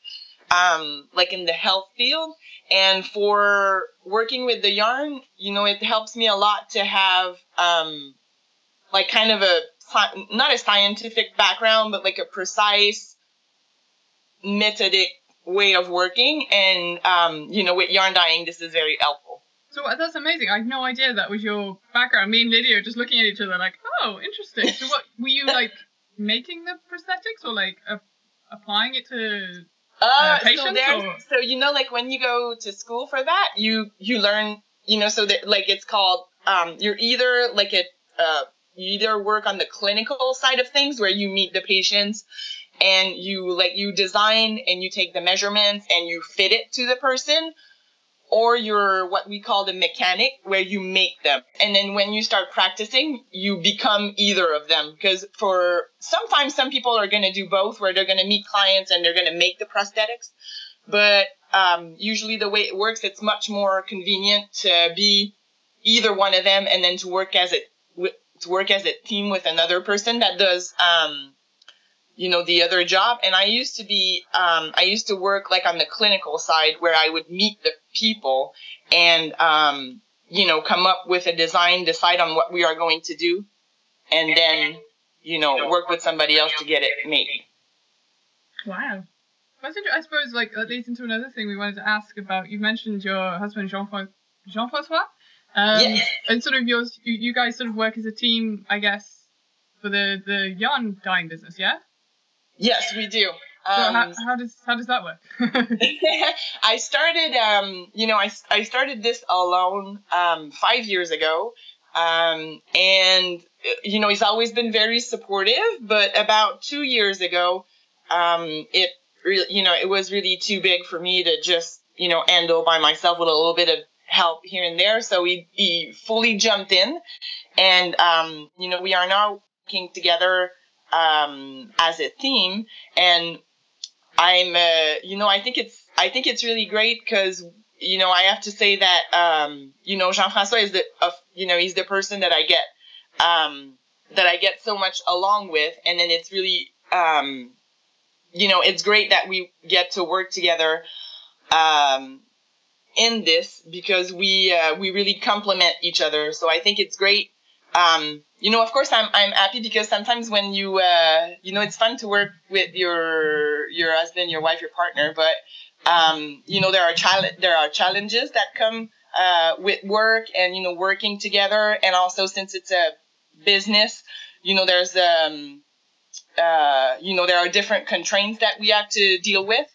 um, like in the health field. And for working with the yarn, you know, it helps me a lot to have um, like kind of a not a scientific background, but like a precise, methodic way of working. And um, you know, with yarn dyeing, this is very helpful. So uh, that's amazing. I had no idea that was your background. Me and Lydia are just looking at each other like, oh, interesting. So what were you like making the prosthetics or like uh, applying it to? Uh, so patients there's or- so you know like when you go to school for that you you learn you know so that like it's called um you're either like a uh you either work on the clinical side of things where you meet the patients and you like you design and you take the measurements and you fit it to the person or you're what we call the mechanic where you make them. And then when you start practicing you become either of them. Because for sometimes some people are going to do both where they're going to meet clients and they're going to make the prosthetics. But um, usually the way it works it's much more convenient to be either one of them and then to work as a to work as a team with another person that does um, you know, the other job. And I used to be, um, I used to work like on the clinical side where I would meet the people and, um, you know, come up with a design, decide on what we are going to do, and then, you know, work with somebody else to get it made. Wow. That's I suppose like that leads into another thing we wanted to ask about. You mentioned your husband Jean Jean Francois, um, yes. and sort of yours. You, you guys sort of work as a team, I guess, for the the yarn dyeing business, yeah. Yes, we do. Um, so how, how, does how does that work? I started, um, you know, I, I started this alone um, five years ago, um, and you know, he's always been very supportive. But about two years ago, um, it really, you know, it was really too big for me to just, you know, handle by myself with a little bit of help here and there. So he, he fully jumped in, and um, you know, we are now working together um, as a team, and I'm, uh, you know, I think it's, I think it's really great because, you know, I have to say that, um, you know, Jean-François is the, uh, you know, he's the person that I get, um, that I get so much along with, and then it's really, um, you know, it's great that we get to work together, um, in this because we, uh, we really complement each other. So I think it's great. Um, you know, of course, I'm I'm happy because sometimes when you uh, you know, it's fun to work with your your husband, your wife, your partner, but um, you know, there are chal- there are challenges that come uh, with work and you know, working together, and also since it's a business, you know, there's um, uh, you know, there are different constraints that we have to deal with.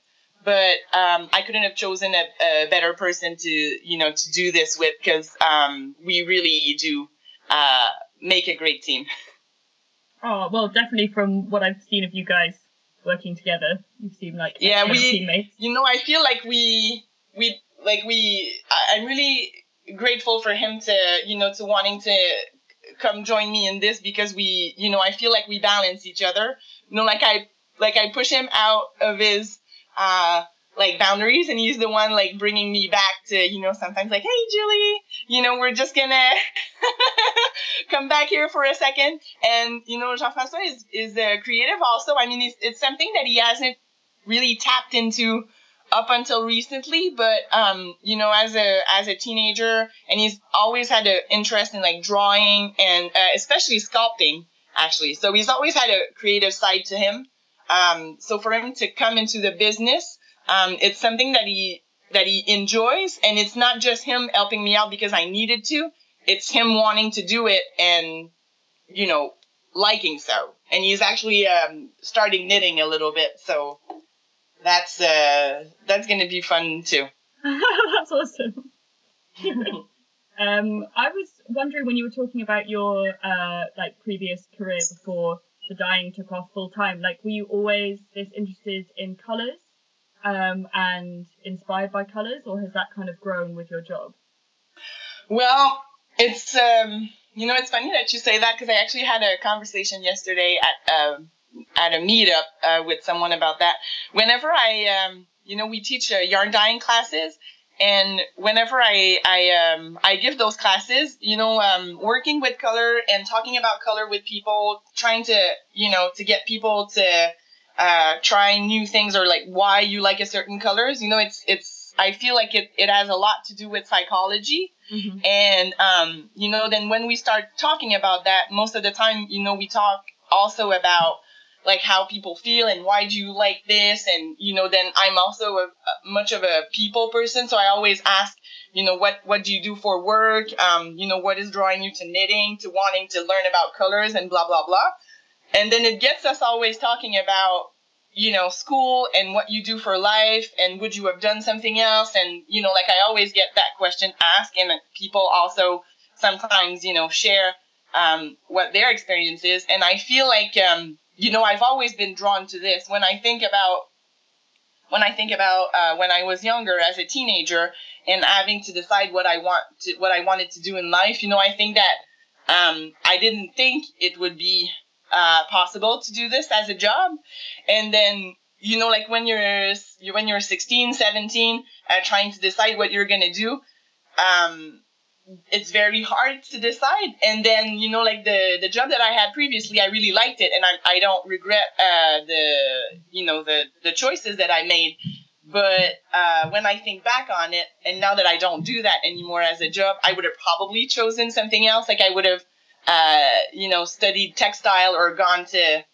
But um, I couldn't have chosen a, a better person to, you know, to do this with because um, we really do uh, make a great team. Oh well, definitely from what I've seen of you guys working together, you seem like yeah, we teammates. You know, I feel like we we like we. I'm really grateful for him to you know to wanting to come join me in this because we you know I feel like we balance each other. You know, like I like I push him out of his uh like boundaries and he's the one like bringing me back to you know sometimes like hey julie you know we're just gonna come back here for a second. And you know jean-francois is, is uh, creative also. I mean it's, it's something that he hasn't really tapped into up until recently but um you know as a as a teenager and he's always had an interest in like drawing and uh, especially sculpting actually. So he's always had a creative side to him. Um so for him to come into the business um, it's something that he that he enjoys, and it's not just him helping me out because I needed to. It's him wanting to do it and you know liking so. And he's actually um, starting knitting a little bit, so that's uh, that's gonna be fun too. that's awesome. um, I was wondering when you were talking about your uh, like previous career before the dyeing took off full time. Like, were you always this interested in colors? Um, and inspired by colors, or has that kind of grown with your job? Well, it's um, you know it's funny that you say that because I actually had a conversation yesterday at uh, at a meetup uh, with someone about that. Whenever I um, you know we teach uh, yarn dyeing classes, and whenever I I um I give those classes, you know, um, working with color and talking about color with people, trying to you know to get people to uh, trying new things or like why you like a certain colors. You know, it's it's I feel like it, it has a lot to do with psychology. Mm-hmm. And um, you know, then when we start talking about that, most of the time, you know, we talk also about like how people feel and why do you like this and you know then i'm also a, a, much of a people person so i always ask you know what what do you do for work um, you know what is drawing you to knitting to wanting to learn about colors and blah blah blah and then it gets us always talking about, you know, school and what you do for life and would you have done something else? And, you know, like I always get that question asked and people also sometimes, you know, share um, what their experience is. And I feel like, um, you know, I've always been drawn to this. When I think about when I think about uh, when I was younger as a teenager and having to decide what I want to, what I wanted to do in life, you know, I think that um, I didn't think it would be uh, possible to do this as a job. And then, you know, like when you're, when you're 16, 17, uh, trying to decide what you're going to do, um, it's very hard to decide. And then you know, like the the job that I had previously, I really liked it, and I I don't regret uh, the you know the the choices that I made. But uh, when I think back on it, and now that I don't do that anymore as a job, I would have probably chosen something else. Like I would have, uh, you know, studied textile or gone to,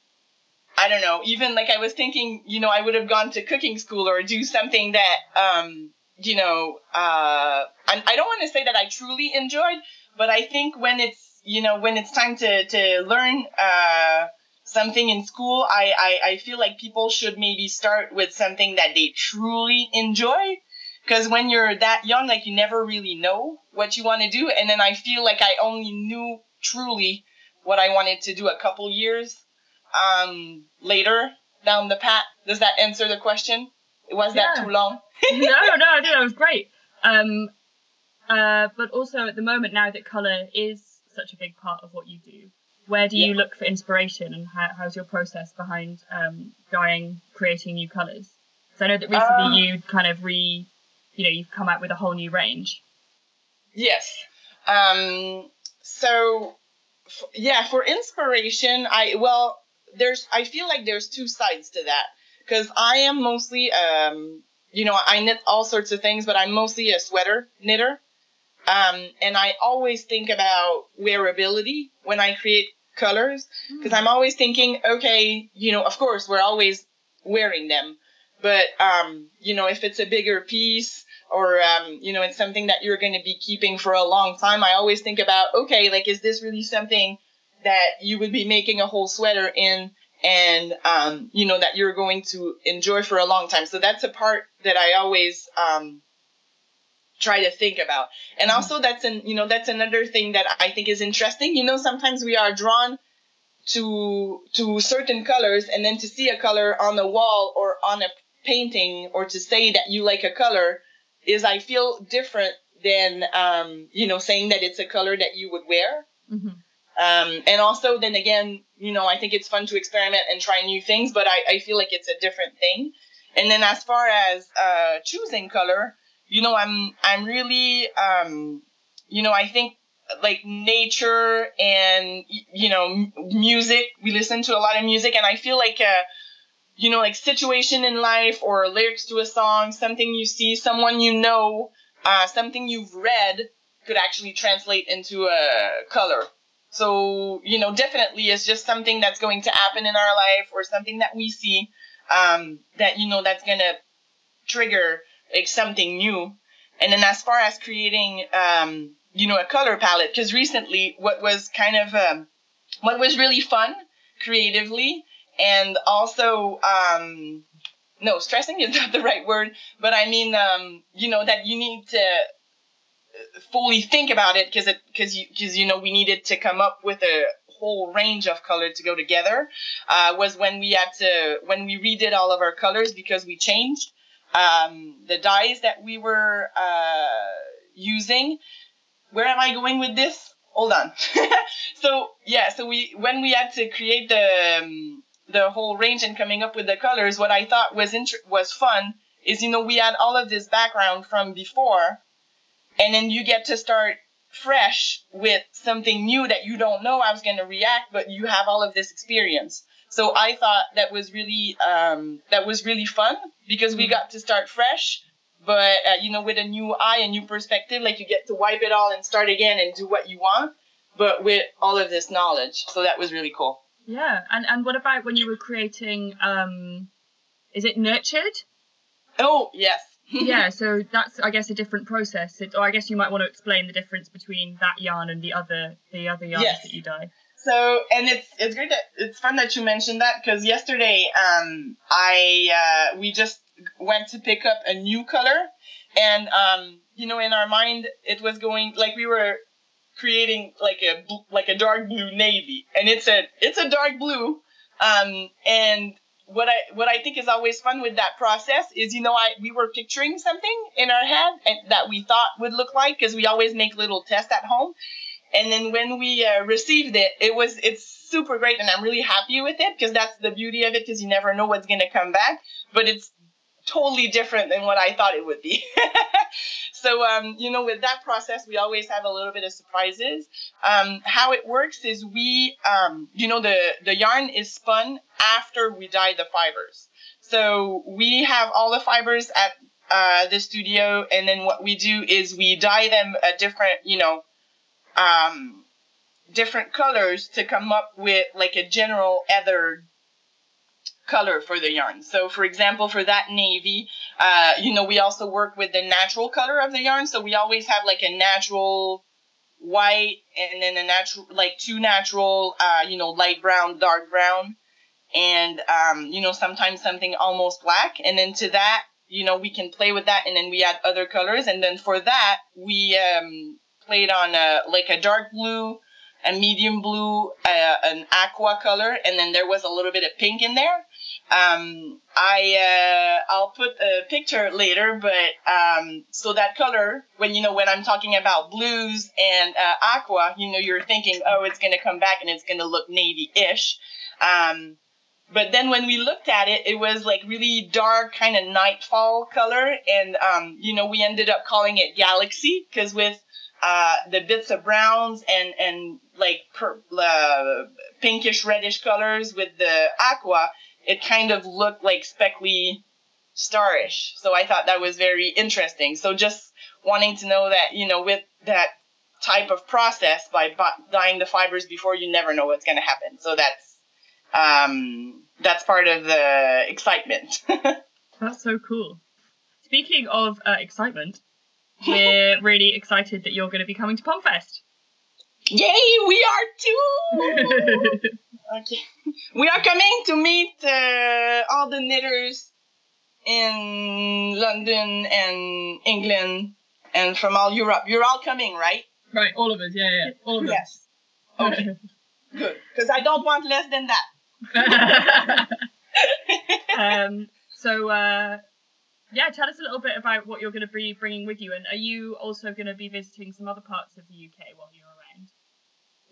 I don't know, even like I was thinking, you know, I would have gone to cooking school or do something that, um, you know, uh, I, I don't want to say that I truly enjoyed, but I think when it's, you know, when it's time to, to learn, uh, something in school, I, I, I feel like people should maybe start with something that they truly enjoy. Because when you're that young, like you never really know what you want to do. And then I feel like I only knew truly what I wanted to do a couple years um, later down the path. Does that answer the question? Was that too long? no, no, I think that was great. Um, uh, but also at the moment now that color is such a big part of what you do, where do you Yeah. look for inspiration and how, how's your process behind um, dyeing, creating new colors? So I know that recently Um, you kind of re, you know, you've come out with a whole new range. Yes. Um, so, f- yeah, for inspiration, I well, there's I feel like there's two sides to that. Because I am mostly, um, you know, I knit all sorts of things, but I'm mostly a sweater knitter, um, and I always think about wearability when I create colors. Because I'm always thinking, okay, you know, of course we're always wearing them, but um, you know, if it's a bigger piece or um, you know it's something that you're going to be keeping for a long time i always think about okay like is this really something that you would be making a whole sweater in and um, you know that you're going to enjoy for a long time? So that's a part that i always um, try to think about. And also that's an you know that's another thing that i think is interesting. You know sometimes we are drawn to to certain colors and then to see a color on the wall or on a painting or to say that you like a color is I feel different than um, you know saying that it's a color that you would wear. hmm Um, and also then again, you know, I think it's fun to experiment and try new things, but I, I feel like it's a different thing. And then as far as uh, choosing color, you know, I'm I'm really um, you know, I think like nature and you know m- music. We listen to a lot of music, and I feel like uh, you know, like situation in life or lyrics to a song, something you see, someone you know, uh, something you've read could actually translate into a color. So, you know, definitely it's just something that's going to happen in our life or something that we see um, that, you know, that's going to trigger like something new. And then as far as creating, um, you know, a color palette, because recently what was kind of, um, what was really fun creatively and also um no stressing is not the right word but i mean um you know that you need to fully think about it because it because you because you know we needed to come up with a whole range of color to go together uh, was when we had to when we redid all of our colors because we changed um, the dyes that we were uh, using. Where am i going with this? Hold on. So yeah so we when we had to create the um, the whole range and coming up with the colors what i thought was was fun is you know we had all of this background from before and then you get to start fresh with something new that you don't know how it's going to react but you have all of this experience. So i thought that was really um, that was really fun because we got to start fresh but uh, you know with a new eye a new perspective like you get to wipe it all and start again and do what you want but with all of this knowledge. So that was really cool Yeah, and and what about when you were creating? Um, is it nurtured? oh yes yeah, so that's I guess a different process. It, or I guess you might want to explain the difference between that yarn and the other the other yarns Yes. that you dye. So, and it's it's great that it's fun that you mentioned that because yesterday, um, I uh, we just went to pick up a new color, and um, you know, in our mind, it was going like we were creating like a like a dark blue navy, and it's a it's a dark blue, um, and what I what I think is always fun with that process is you know I we were picturing something in our head and that we thought would look like because we always make little tests at home. And then when we uh, received it it was it's super great and i'm really happy with it because that's the beauty of it because you never know what's to come back. But it's totally different than what I thought it would be. so, um, you know, with that process, we always have a little bit of surprises. Um, how it works is we, um, you know, the, the yarn is spun after we dye the fibers. So we have all the fibers at uh, the studio, and then what we do is we dye them a different, you know, um, different colors to come up with like a general heather color for the yarn. So for example, for that navy, uh, you know, we also work with the natural color of the yarn. So we always have like a natural white and then a natural, like two natural, uh, you know, light brown, dark brown. And, um, you know, sometimes something almost black. And then to that, you know, we can play with that and then we add other colors. And then for that, we, um, played on a, like a dark blue, a medium blue, uh, an aqua color, and then there was a little bit of pink in there. Um, I uh, I'll put a picture later, but um, so that color when you know when I'm talking about blues and uh, aqua, you know you're thinking, oh, it's gonna come back and it's gonna look navy-ish. Um, but then when we looked at it, it was like really dark, kind of nightfall color, and um, you know we ended up calling it galaxy because with uh, the bits of browns and and like per, uh, pinkish reddish colors with the aqua, it kind of looked like speckly starish. So I thought that was very interesting. So just wanting to know that you know with that type of process by dyeing the fibers before you never know what's going to happen. So that's um, that's part of the excitement. that's so cool. Speaking of uh, excitement, we're really excited that you're going to be coming to PomFest. Yay, we are too! okay. We are coming to meet uh, all the knitters in London and England and from all Europe. You're all coming, right? Right, all of us, yeah, yeah. All of yes. us. Yes. Okay. Good. Because I don't want less than that. um, so, uh, yeah, tell us a little bit about what you're going to be bringing with you, and are you also going to be visiting some other parts of the UK while you're?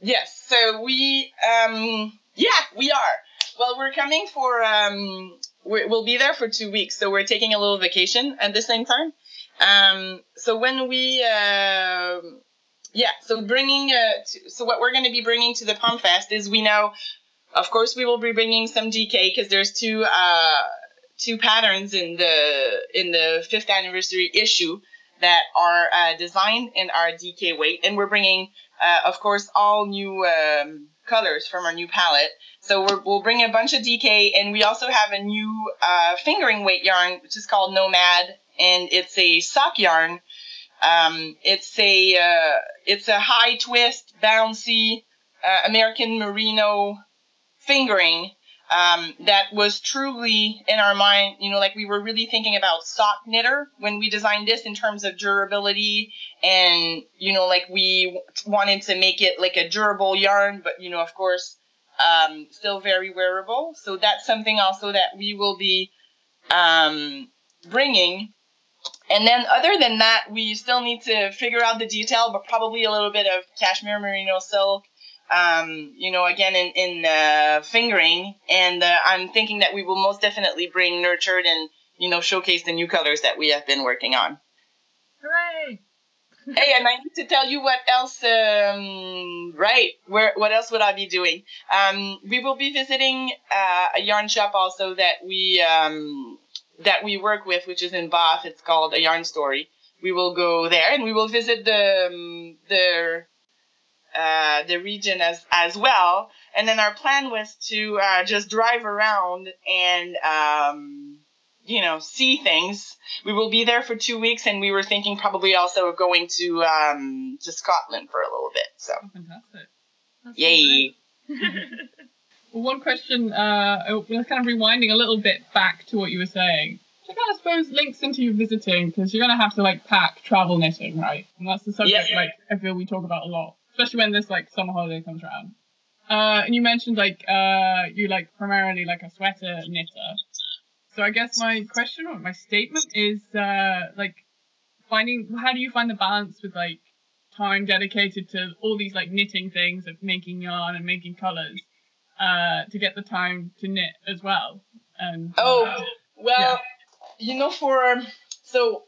Yes, so we, um, yeah, we are. Well, we're coming for, um, we will be there for two weeks, so we're taking a little vacation at the same time. Um, so when we, uh, yeah, so bringing, uh, to, so what we're going to be bringing to the Pomfest is we know, of course, we will be bringing some DK because there's two, uh, two patterns in the in the fifth anniversary issue that are uh, designed in our DK weight, and we're bringing, uh, of course, all new um, colors from our new palette. So we will bring a bunch of DK, and we also have a new uh, fingering weight yarn, which is called Nomade, and it's a sock yarn. Um, it's a uh, it's a high twist, bouncy uh, American merino fingering um, that was truly in our mind, you know, like we were really thinking about sock knitter when we designed this in terms of durability and, you know, like we wanted to make it like a durable yarn, but, you know, of course, um, still very wearable. So that's something also that we will be um, bringing. And then other than that, we still need to figure out the detail, but probably a little bit of cashmere merino silk um, you know, again in in uh, fingering, and uh, I'm thinking that we will most definitely bring nurtured and you know showcase the new colors that we have been working on. Hooray! hey, and I need to tell you what else. Um, right, where what else would I be doing? Um, we will be visiting uh, a yarn shop also that we um, that we work with, which is in Bath. It's called a Yarn Story. We will go there and we will visit the um, the uh, the region as as well. And then our plan was to uh, just drive around and um, you know see things. We will be there for two weeks, and we were thinking probably also of going to um, to Scotland for a little bit. So oh, fantastic! That's Yay! well, one question. Uh, oh, kind of rewinding a little bit back to what you were saying. I kind of suppose links into you visiting because you're gonna have to like pack travel knitting, right? And that's the subject yeah. like I feel we talk about a lot especially when this like summer holiday comes around. Uh, and you mentioned like uh, you like primarily like a sweater knitter. So I guess my question or my statement is uh, like finding how do you find the balance with like time dedicated to all these like knitting things of making yarn and making colors uh, to get the time to knit as well. And oh well, you know, for so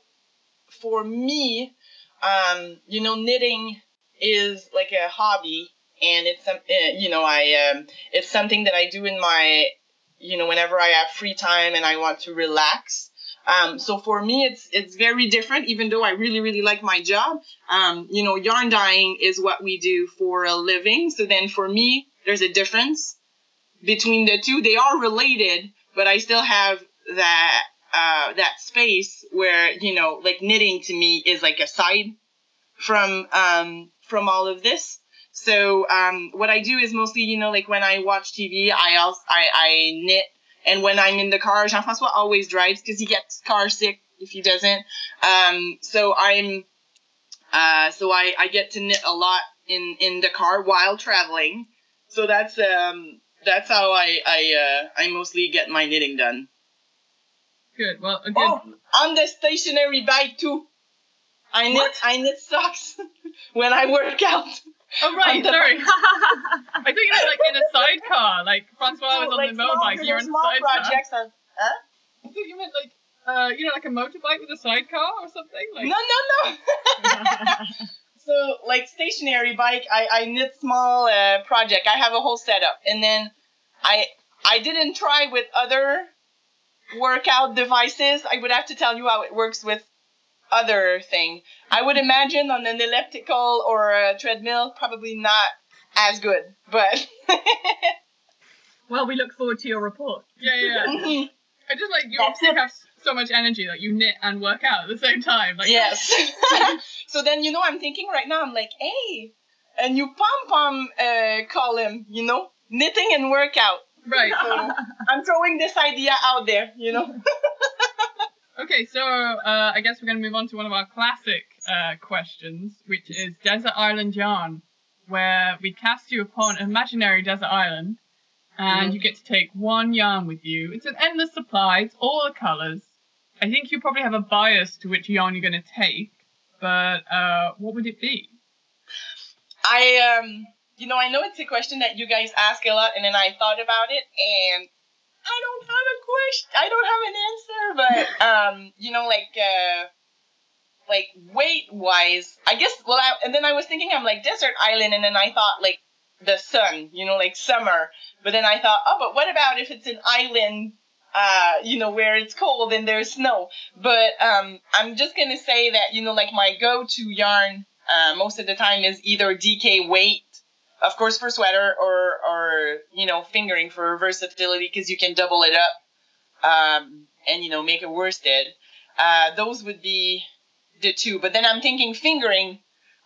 for me, um, you know, knitting is like a hobby, and it's some, uh, you know, I um, it's something that I do in my, you know, whenever I have free time and I want to relax. Um, so for me, it's it's very different. Even though I really really like my job, um, you know, yarn dyeing is what we do for a living. So then for me, there's a difference between the two. They are related, but I still have that uh, that space where you know, like knitting to me is like a side from um, from all of this. So um, what I do is mostly, you know, like when I watch TV, I also I, I knit and when I'm in the car, Jean Francois always drives because he gets car sick if he doesn't. Um, so I'm, uh, so I, I get to knit a lot in, in the car while traveling. So that's um that's how I I uh, I mostly get my knitting done. Good. Well, again, Oh, on the stationary bike too. I knit What? I knit socks when I work out. oh right, the- sorry. I think you like in a sidecar, like Francois was on like the motorbike, you you're in a small sidecar. projects. Huh? I thought you meant like, uh, you know, like a motorbike with a sidecar or something. Like, No, no, no. so like stationary bike, I, I knit small uh, project. I have a whole setup, and then I I didn't try with other workout devices. I would have to tell you how it works with other thing. I would imagine on an elliptical or a treadmill, probably not as good, but Well, we look forward to your report. yeah, yeah. yeah. Mhm. I just like you That's obviously it. have so much energy that you knit and work out at the same time. Like, yes. so then you know I'm thinking right now. I'm like, hey, a new pom pom uh, column. You know, knitting and workout. Right. So I'm throwing this idea out there, you know. Okay, so uh, I guess we're going to move on to one of our classic uh, questions, which is Desert Island Yarn, where we cast you upon an imaginary desert island, and Mhm. you get to take one yarn with you. It's an endless supply, it's all the colours. I think you probably have a bias to which yarn you're going to take, but uh, what would it be? I um, you know, I know it's a question that you guys ask a lot, and then I thought about it, and I don't have a question. I don't have an answer, but um, you know, like uh, like weight wise, I guess. Well, I, and then I was thinking, I'm like desert island, and then I thought like the sun, you know, like summer. But then I thought, oh, but what about if it's an island? Uh, you know, where it's cold and there's snow. But um, I'm just gonna say that you know, like my go-to yarn uh, most of the time is either DK weight, of course for sweater, or or you know fingering for versatility because you can double it up, um, and you know make a worsted. Uh, those would be the two. But then I'm thinking fingering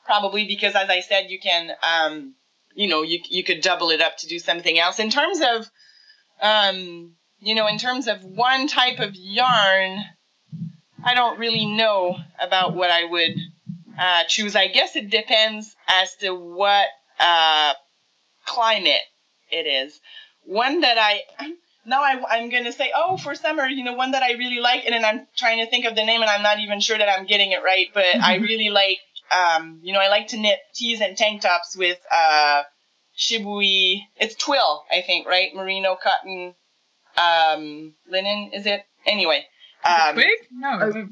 probably because as I said you can um, you know you you could double it up to do something else. In terms of um, you know in terms of one type of yarn, I don't really know about what I would uh, choose. I guess it depends as to what uh, climate it is. One that I now I, I'm gonna say, oh, for summer, you know, one that I really like, and then I'm trying to think of the name, and I'm not even sure that I'm getting it right, but I really like, um, you know, I like to knit tees and tank tops with uh, shibui. It's twill, I think, right? Merino cotton, um, linen. Is it? Anyway. Is it Um, twig? No.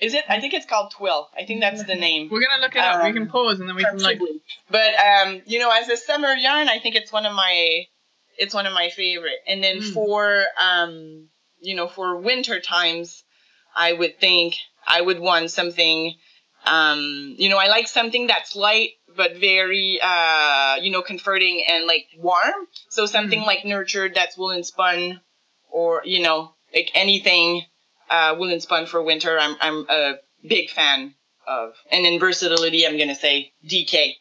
Is it? I think it's called twill. I think that's the name. We're gonna look it up. we can um, pause and then we can like. But um, you know, as a summer yarn, I think it's one of my it's one of my favorite. And then Mm. for um, you know, for winter times, I would think I would want something um, you know, I like something that's light but very uh, you know, comforting and like warm. So something like nurtured that's woolen spun or, you know, like anything uh, woolen spun for winter, I'm I'm a big fan of. And in versatility, I'm gonna say DK.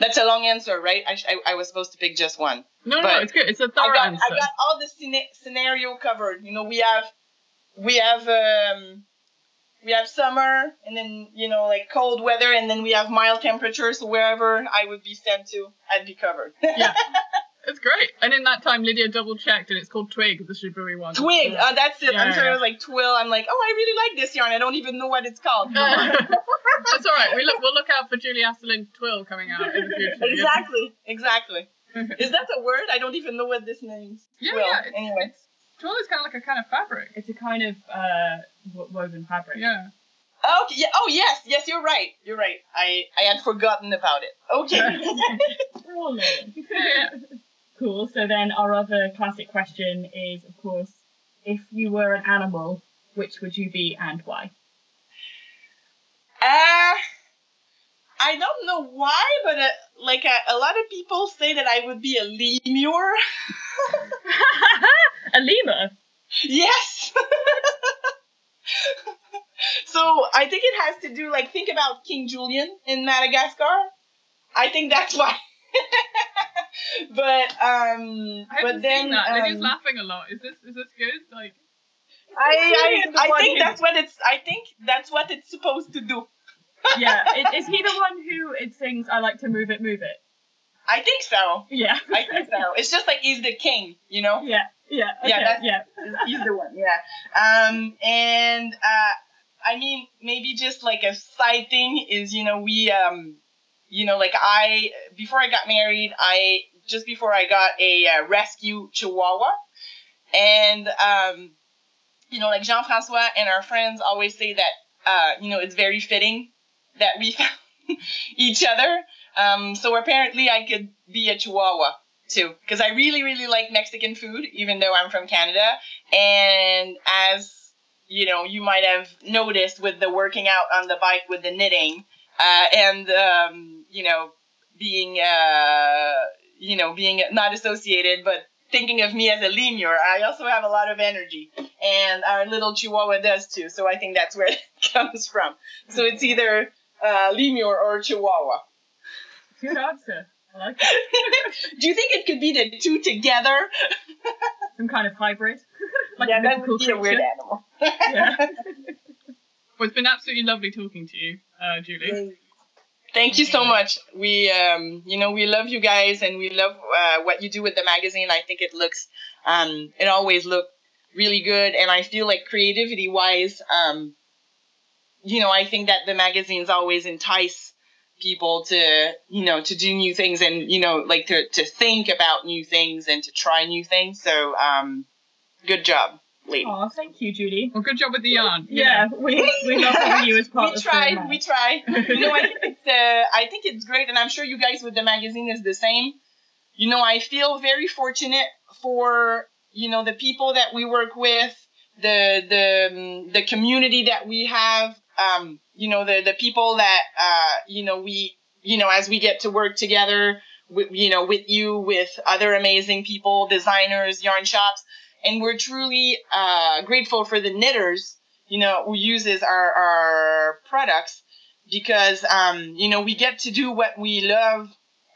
That's a long answer, right? I, I, I was supposed to pick just one. No, no, but it's good. It's a thorough got answer. I got all the scena- scenario covered. You know, we have we have um we have summer and then you know like cold weather and then we have mild temperatures. So wherever I would be sent to, I'd be covered. Yeah. It's great. And in that time, Lydia double checked, and it's called Twig, the Shibui one. Twig. Yeah. Uh, that's it. Yeah, I'm sorry. yeah. it was like twill. I'm like, oh, I really like this yarn. I don't even know what it's called. That's all right. We look, we'll look out for Julie Asselin Twill coming out in the future. yeah. exactly. Exactly. Is that a word? I don't even know what this means. Yeah, Twill. yeah. It's, Anyway. it's Tulle is kind of like a kind of fabric. It's a kind of uh, woven fabric. Yeah. Okay. Yeah. Oh yes. Yes. You're right. You're right. I I had forgotten about it. Okay. We're yeah. Cool. So then our other classic question is, of course, if you were an animal, which would you be and why? Uh, I don't know why, but uh, like uh, a lot of people say that I would be a lemur. a lemur. yes. so I think it has to do like think about King Julien in Madagascar. I think that's why. but um, I but then that. Lydia's um, laughing a lot. Is this is this good? Like, I I, I think who- that's what it's. I think that's what it's supposed to do. Yeah. Is, is he the one who it sings "I like to move it, move it"? I think so. Yeah. I think so. It's just like he's the king, you know. Yeah. Yeah. Okay, Yeah, that's- yeah. he's the one yeah um and uh i mean maybe just like a side thing is you know we um you know like i before i got married i just before i got a uh, rescue chihuahua. And um you know like jean-francois and our friends always say that uh you know it's very fitting that we found each other. Um so apparently i could be a chihuahua too because I really really like Mexican food even though I'm from Canada. And as you know you might have noticed with the working out on the bike with the knitting uh, and um, you know being uh, you know being not associated but thinking of me as a lemur I also have a lot of energy and our little chihuahua does too so I think that's where it comes from so it's either uh, lemur or chihuahua Good answer. I like it. do you think it could be the two together Some kind of hybrid. like yeah, a that would be a weird animal. Yeah. well, it's been absolutely lovely talking to you, uh, Julie. Thank you so much. We, um, you know, we love you guys, and we love uh, what you do with the magazine. I think it looks, um, it always looked really good, and I feel like creativity wise, um, you know, I think that the magazines always entice people to, you know, to do new things, and you know, like to to think about new things and to try new things. So, um, good job, lady. Oh, thank you, Judy. Well, good job with the yarn. you Yeah, know. we we love having you as part we of try, the we try. you know, I think it's uh, I think it's great, and I'm sure you guys with the magazine is the same. You know, I feel very fortunate for you know the people that we work with, the the um, the community that we have. Um, you know, the the people that uh, you know we you know as we get to work together. With, you know, with you, with other amazing people, designers, yarn shops, and we're truly uh, grateful for the knitters you know, who uses our, our products because, um, you know, we get to do what we love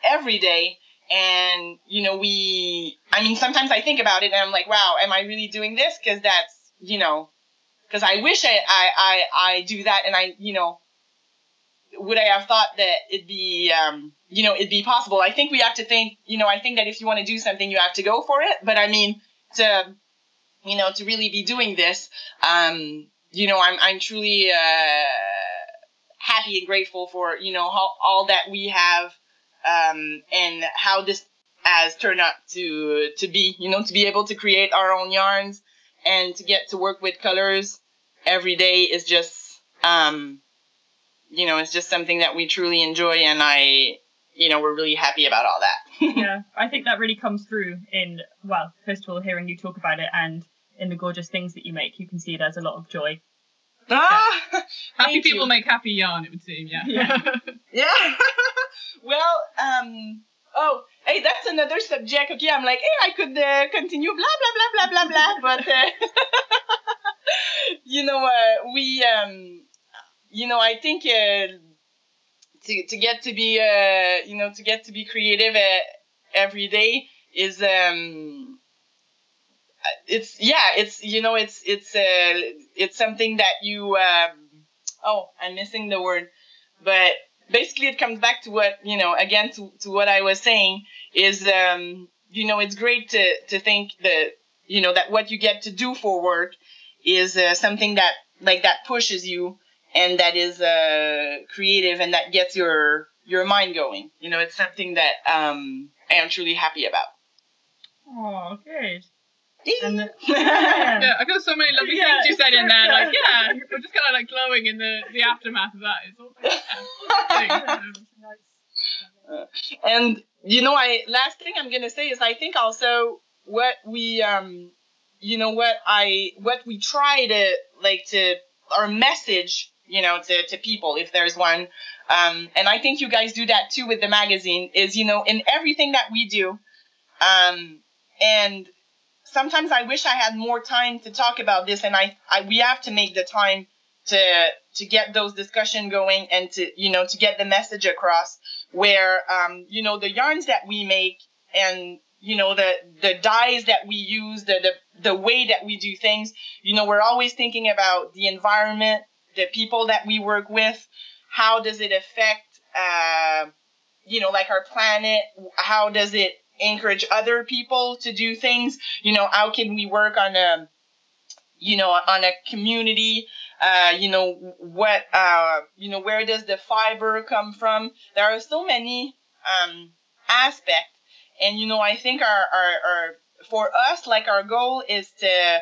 every day. And, you know, we, I mean, sometimes I think about it and I'm like, wow, am I really doing this? Cause that's, you know, cause I wish I, I, I, I do that. And I, you know, would I have thought that it'd be, um, you know, it'd be possible? I think we have to think, you know, I think that if you want to do something, you have to go for it. But I mean, to, you know, to really be doing this, um, you know, I'm I'm truly uh, happy and grateful for you know how, all that we have um, and how this has turned out to to be. You know, to be able to create our own yarns and to get to work with colors every day is just um, you know, it's just something that we truly enjoy, and I, you know, we're really happy about all that. yeah, I think that really comes through in well, first of all, hearing you talk about it and in the gorgeous things that you make, you can see there's a lot of joy. ah, Happy people you. make happy yarn, it would seem, yeah. Yeah. Yeah. well, um. Oh, hey, that's another subject. Okay, I'm like, hey, I could uh, continue, blah blah blah blah blah blah, but uh, you know, uh, we, um, you know, I think uh, to to get to be, uh, you know, to get to be creative uh, every day is um. It's yeah, it's you know, it's it's uh, it's something that you um. Oh, I'm missing the word, but basically it comes back to what you know again to, to what i was saying is um you know it's great to to think that you know that what you get to do for work is uh, something that like that pushes you and that is uh creative and that gets your your mind going you know it's something that um i am truly happy about Oh, good. And the, Yeah, yeah. I got so many lovely Yeah, things you said in there. yeah. Like, yeah, we're just kind of like glowing in the, the aftermath of that. It's all, yeah, and you know i last thing i'm gonna say is i think also what we um you know what i what we try to like to our message you know to, to people if there's one. Um and i think you guys do that too with the magazine is you know in everything that we do um and sometimes i wish i had more time to talk about this and i, I we have to make the time to to get those discussion going and to you know to get the message across where um, you know the yarns that we make and you know the the dyes that we use the, the the way that we do things you know we're always thinking about the environment the people that we work with how does it affect uh, you know like our planet? How does it encourage other people to do things? You know how can we work on a you know on a community? Uh, you know what uh, you know where does the fiber come from? There are so many um, aspects and you know i think our, our, our for us like our goal is to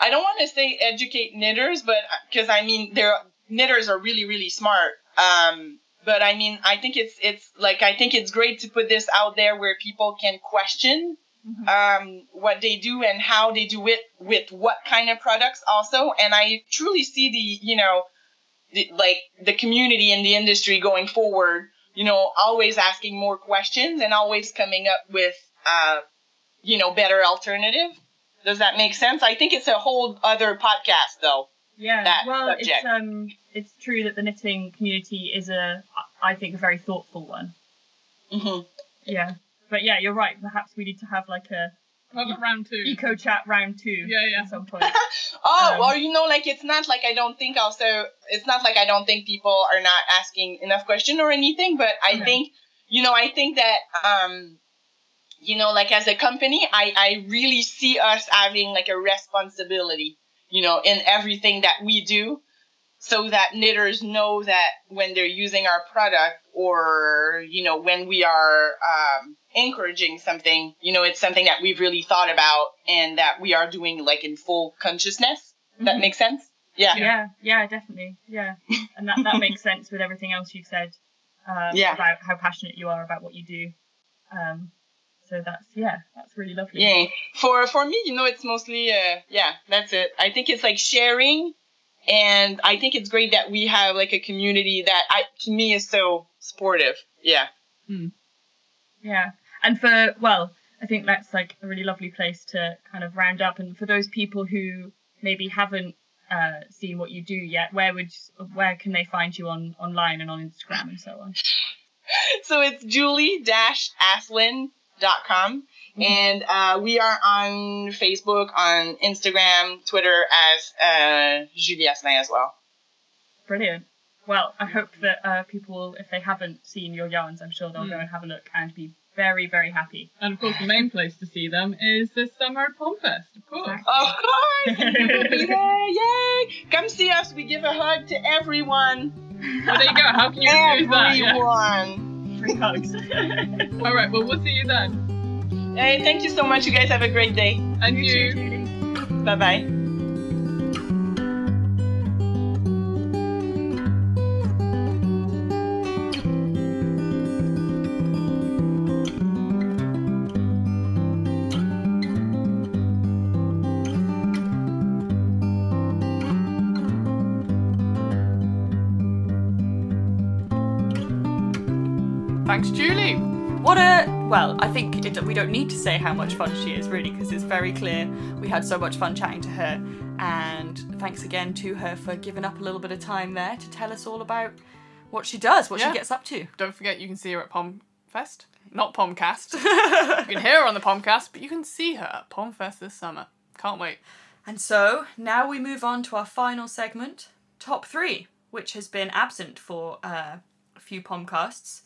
i don't want to say educate knitters but because i mean they're knitters are really really smart um, but i mean i think it's it's like i think it's great to put this out there where people can question um, what they do and how they do it with what kind of products also. And I truly see the, you know, the, like the community and the industry going forward, you know, always asking more questions and always coming up with, uh, you know, better alternative. Does that make sense? I think it's a whole other podcast though. Yeah, that well, subject. it's um, it's true that the knitting community is a, I think, a very thoughtful one. hmm Yeah, but yeah, you're right. Perhaps we need to have like a Have round two. eco chat round two. Yeah, yeah. At some point. Oh, Um, well, you know, like it's not like I don't think also it's not like I don't think people are not asking enough question or anything, but I Okay. think you know, I think that um you know, like as a company, I I really see us having like a responsibility, you know, in everything that we do so that knitters know that when they're using our product or you know when we are um, encouraging something you know it's something that we've really thought about and that we are doing like in full consciousness that Mhm. makes sense yeah yeah, yeah, definitely. Yeah, and that that makes sense with everything else you've said. Um, Yeah. About how passionate you are about what you do. Um, so that's yeah, that's really lovely. yeah for for me you know it's mostly uh yeah that's it i think it's like sharing and i think it's great that we have like a community that i to me is so supportive yeah Yeah, and for well, I think that's like a really lovely place to kind of round up. And for those people who maybe haven't uh, seen what you do yet, where would where can they find you on online and on Instagram and so on? so it's julie-asselin.com and uh, we are on facebook on instagram twitter as uh, julie asselin as well Brilliant. Well, I hope that uh, people, if they haven't seen your yarns, I'm sure they'll Mm. go and have a look and be very, very happy. And of course, the main place to see them is this summer at Pomfest, of course. Exactly. of course yay yay come see us we give a hug to everyone Well, there you go. How can you refuse that? Yeah. Free hugs. All right. Well, we'll see you then. hey thank you so much you guys have a great day And You you. bye bye well, I think it, we don't need to say how much fun she is really because it's very clear. We had so much fun chatting to her, and thanks again to her for giving up a little bit of time there to tell us all about what she does, what Yeah. she gets up to. Don't forget, you can see her at Pomfest. Not Pomcast. you can hear her on the Pomcast, but you can see her at Pomfest this summer. Can't wait. And so now we move on to our final segment, top three, which has been absent for uh, a few pomcasts.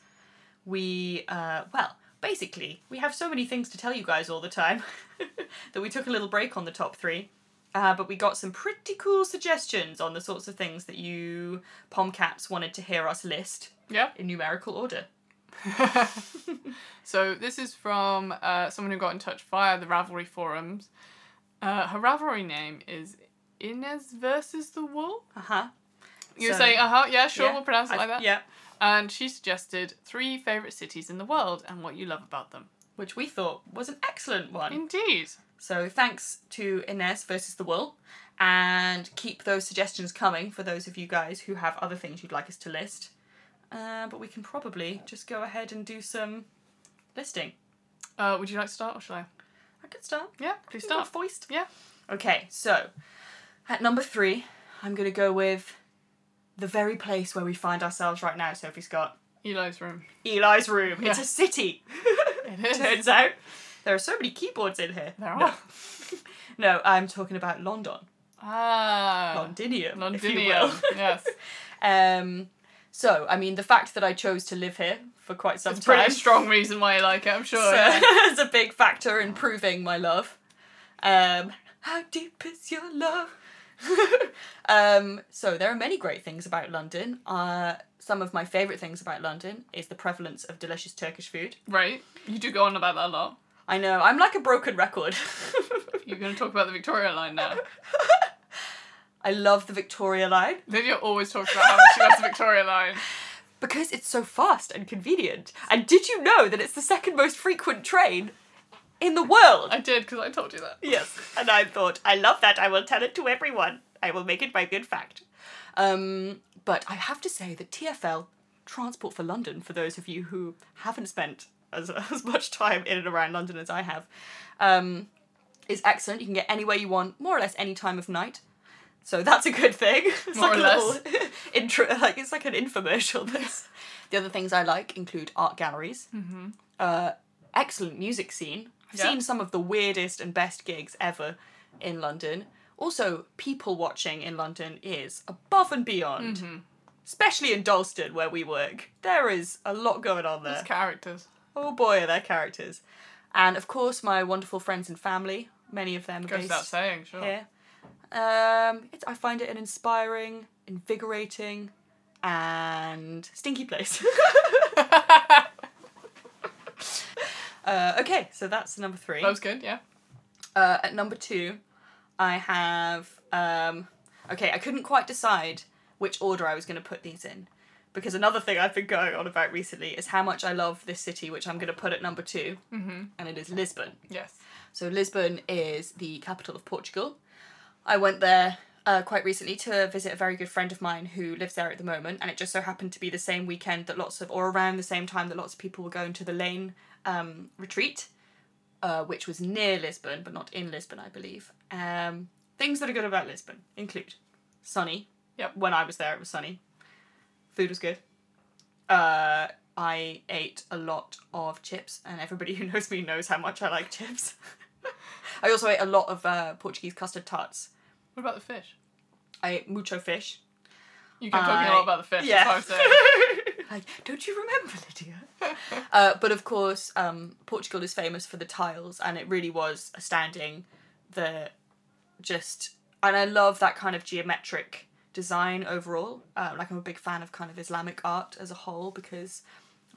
We, uh, well, basically, we have so many things to tell you guys all the time that we took a little break on the top three. Uh, but we got some pretty cool suggestions on the sorts of things that you pomcats wanted to hear us list Yeah. in numerical order. so this is from uh, someone who got in touch via the Ravelry forums. Uh, her Ravelry name is Inez versus the Wool. Uh huh. You're So- saying, uh huh, yeah, sure, Yeah, we'll pronounce it like that. Yeah. And she suggested three favourite cities in the world and what you love about them. Which we thought was an excellent one. Indeed. So thanks to Ines versus the Wool, and keep those suggestions coming for those of you guys who have other things you'd like us to list. Uh, but we can probably just go ahead and do some listing. Uh, would you like to start or shall I? I could start. Yeah, please start. Foist. Yeah. Okay, so at number three, I'm gonna go with the very place where we find ourselves right now, Sophie Scott. Eli's room. Eli's room. It's a city. It is. Turns out there are so many keyboards in here. There No. are. no, I'm talking about London. Ah. Londinium, Londinium. yes. Um, so, I mean, the fact that I chose to live here for quite some It's a time pretty strong reason why you like it, I'm sure. so, yeah. is a big factor in proving my love. Um, how deep is your love? Um, so there are many great things about London. Uh, some of my favourite things about London is the prevalence of delicious Turkish food. Right. You do go on about that a lot. I know, I'm like a broken record. You're going to talk about the Victoria line now. I love the Victoria line Lydia always talks about how much she loves the Victoria line. because it's so fast and convenient. And did you know that it's the second most frequent train in the world? I did because I told you that. Yes, and I thought, I love that. I will tell it to everyone. I will make it my good fact. Um, but I have to say that TFL, Transport for London, for those of you who haven't spent as, as much time in and around London as I have, um, is excellent. You can get anywhere you want, more or less any time of night. So that's a good thing. It's More like or less. intro, like it's like an infomercial. This. the other things I like include art galleries, uh, excellent music scene. I've Yeah. seen some of the weirdest and best gigs ever in London. Also, people watching in London is above and beyond. Especially in Dalston, where we work. There is a lot going on there. Those characters. Oh boy, are there characters. And of course, my wonderful friends and family. Many of them are Goes without based saying, sure. here. Um, it's, I find it an inspiring, invigorating, and stinky place. uh, okay, so that's number three. That was good, yeah. Uh, at number two, I have. Um, okay, I couldn't quite decide which order I was going to put these in. Because another thing I've been going on about recently is how much I love this city, which I'm going to put at number 2 Mm-hmm. and it is Lisbon. Yes. So Lisbon is the capital of Portugal. I went there uh, quite recently to visit a very good friend of mine who lives there at the moment, and it just so happened to be the same weekend that lots of, or around the same time that lots of people were going to the Lane um, retreat, uh, which was near Lisbon, but not in Lisbon, I believe. Um, things that are good about Lisbon include sunny. Yep. When I was there, it was sunny. Food was good. Uh, I ate a lot of chips, and everybody who knows me knows how much I like chips. I also ate a lot of uh, Portuguese custard tarts. What about the fish? I ate mucho fish. You kept talking a I- lot about the fish, yeah. that's what I was saying. like, don't you remember, Lydia? uh, but of course, um, Portugal is famous for the tiles, and it really was astounding. The just, and I love that kind of geometric design overall. Uh, like, I'm a big fan of kind of Islamic art as a whole because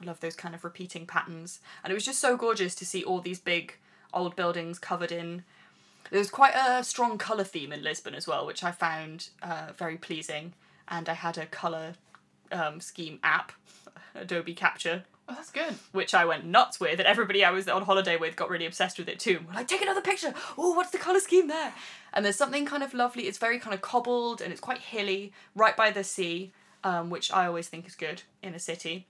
I love those kind of repeating patterns. And it was just so gorgeous to see all these big old buildings covered in. There was quite a strong colour theme in Lisbon as well, which I found uh, very pleasing. And I had a colour um, scheme app, Adobe Capture, Oh, that's good. which I went nuts with, and everybody I was on holiday with got really obsessed with it too. We're like, take another picture. Oh, what's the color scheme there? And there's something kind of lovely. It's very kind of cobbled and it's quite hilly, right by the sea, um, which I always think is good in a city.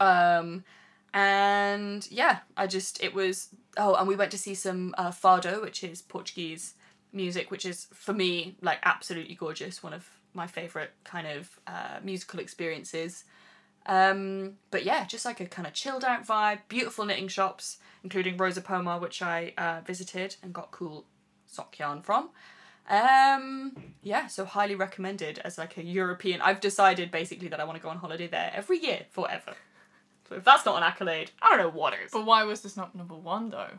Um, and yeah, I just it was. Oh, and we went to see some uh, fado, which is Portuguese music, which is for me like absolutely gorgeous. One of my favorite kind of uh, musical experiences. Um, but yeah, just like a kind of chilled out vibe, beautiful knitting shops, including Rosa Pomar, which I uh, visited and got cool sock yarn from. Um, yeah, so highly recommended as like a European. I've decided basically that I want to go on holiday there every year forever. So if that's not an accolade, I don't know what is. But why was this not number one, though?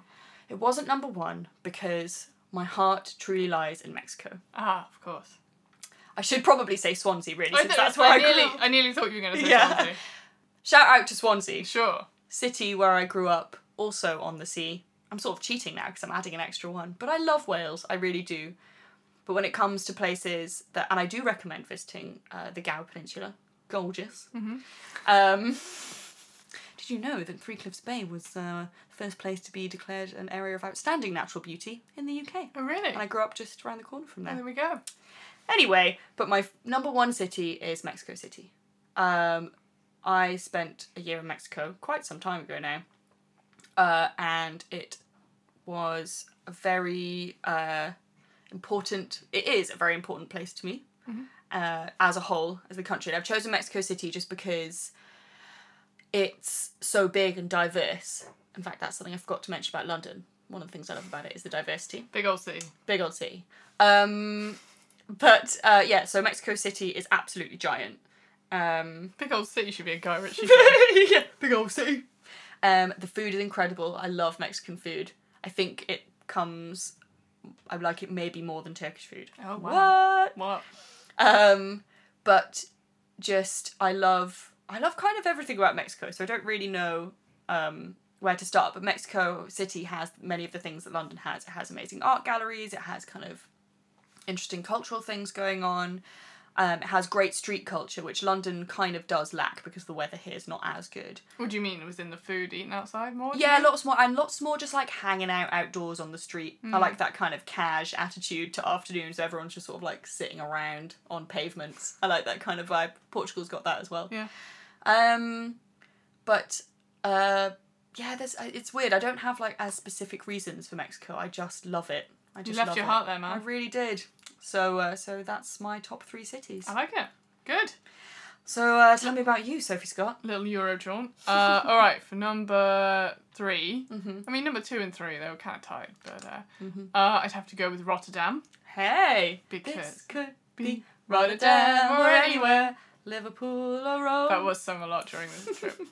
It wasn't number one because my heart truly lies in Mexico. Ah, of course. I should probably say Swansea, really, I since th- that's where I, I nearly, grew. I nearly thought you were going to say Yeah. Swansea. Shout out to Swansea, Sure. city where I grew up, also on the sea. I'm sort of cheating now because I'm adding an extra one, but I love Wales. I really do. But when it comes to places that, and I do recommend visiting uh, the Gower Peninsula, gorgeous. Um, did you know that Three Cliffs Bay was uh, the first place to be declared an area of outstanding natural beauty in the UK? Oh, really? And I grew up just around the corner from Oh, there. there we go. Anyway, but my f- number one city is Mexico City. Um, I spent a year in Mexico quite some time ago now, uh, and it was a very uh, important. It is a very important place to me uh, as a whole, as a country. And I've chosen Mexico City just because it's so big and diverse. In fact, that's something I forgot to mention about London. One of the things I love about it is the diversity Big old city. big old city. Um, but uh, yeah, so Mexico City is absolutely giant. Um, Big old city should be a Guy Ritchie film. yeah, big old city. Um, the food is incredible. I love Mexican food. I think it comes. I like it maybe more than Turkish food. Oh, wow. What? What? Um, but just I love I love kind of everything about Mexico. So I don't really know um, where to start. But Mexico City has many of the things that London has. It has amazing art galleries. It has kind of interesting cultural things going on. Um, it has great street culture, which London kind of does lack because the weather here is not as good. What do you mean? It was in the food eating outside more? Yeah, lots more, and lots more just like hanging out outdoors on the street. I like that kind of cash attitude to afternoons. Everyone's just sort of like sitting around on pavements. I like that kind of vibe. Portugal's got that as well. Yeah. Um, but uh, yeah, there's uh, it's weird. I don't have like as specific reasons for Mexico. I just love it. I just left love your it. heart there, man. I really did. So uh, so that's my top three cities. I like it. Good. So uh, tell me about you, Sophie Scott. Little Euro jaunt. Uh, all right, for number 3 Mhm. I mean, number two and three, they were kind of tied, but uh, Mhm. uh, I'd have to go with Rotterdam. Hey, Because this could be Rotterdam Rotterdam or anywhere, Liverpool or Rome. That was sung a lot during this trip.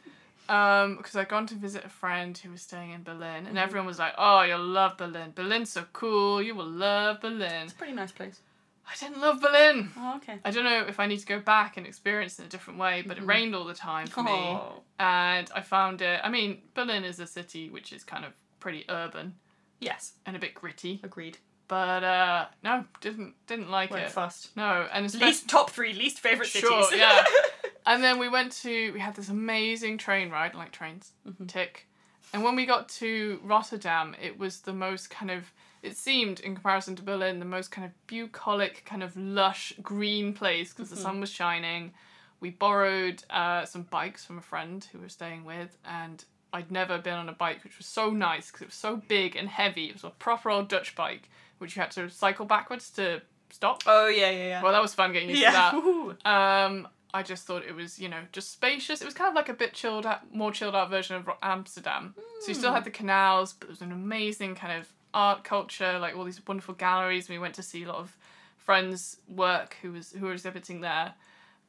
Um, because I'd gone to visit a friend who was staying in Berlin, and everyone was like, "Oh, you'll love Berlin. Berlin's so cool. You will love Berlin." It's a pretty nice place. I didn't love Berlin. Oh, okay. I don't know if I need to go back and experience it in a different way, but it rained all the time for me, Oh. and I found it. I mean, Berlin is a city which is kind of pretty urban Yes, and a bit gritty, agreed. but uh, no, didn't didn't like Went it. fast. No, and especially Least top three least favorite cities. Sure, yeah. And then we went to we had this amazing train ride, like trains, Mm-hmm. tick. And when we got to Rotterdam, it was the most kind of it seemed in comparison to Berlin the most kind of bucolic, kind of lush green place because the Mm-hmm. sun was shining. We borrowed uh, some bikes from a friend who we were staying with, and I'd never been on a bike which was so nice because it was so big and heavy. It was a proper old Dutch bike which you had to cycle backwards to stop. oh yeah, yeah, yeah. Well, that was fun getting used yeah. to that. Um, I just thought it was, you know, just spacious. It was kind of like a bit chilled out, more chilled out version of Amsterdam. So you still Hmm. had the canals, but it was an amazing kind of art culture, like all these wonderful galleries. We went to see a lot of friends' work who was who were exhibiting there.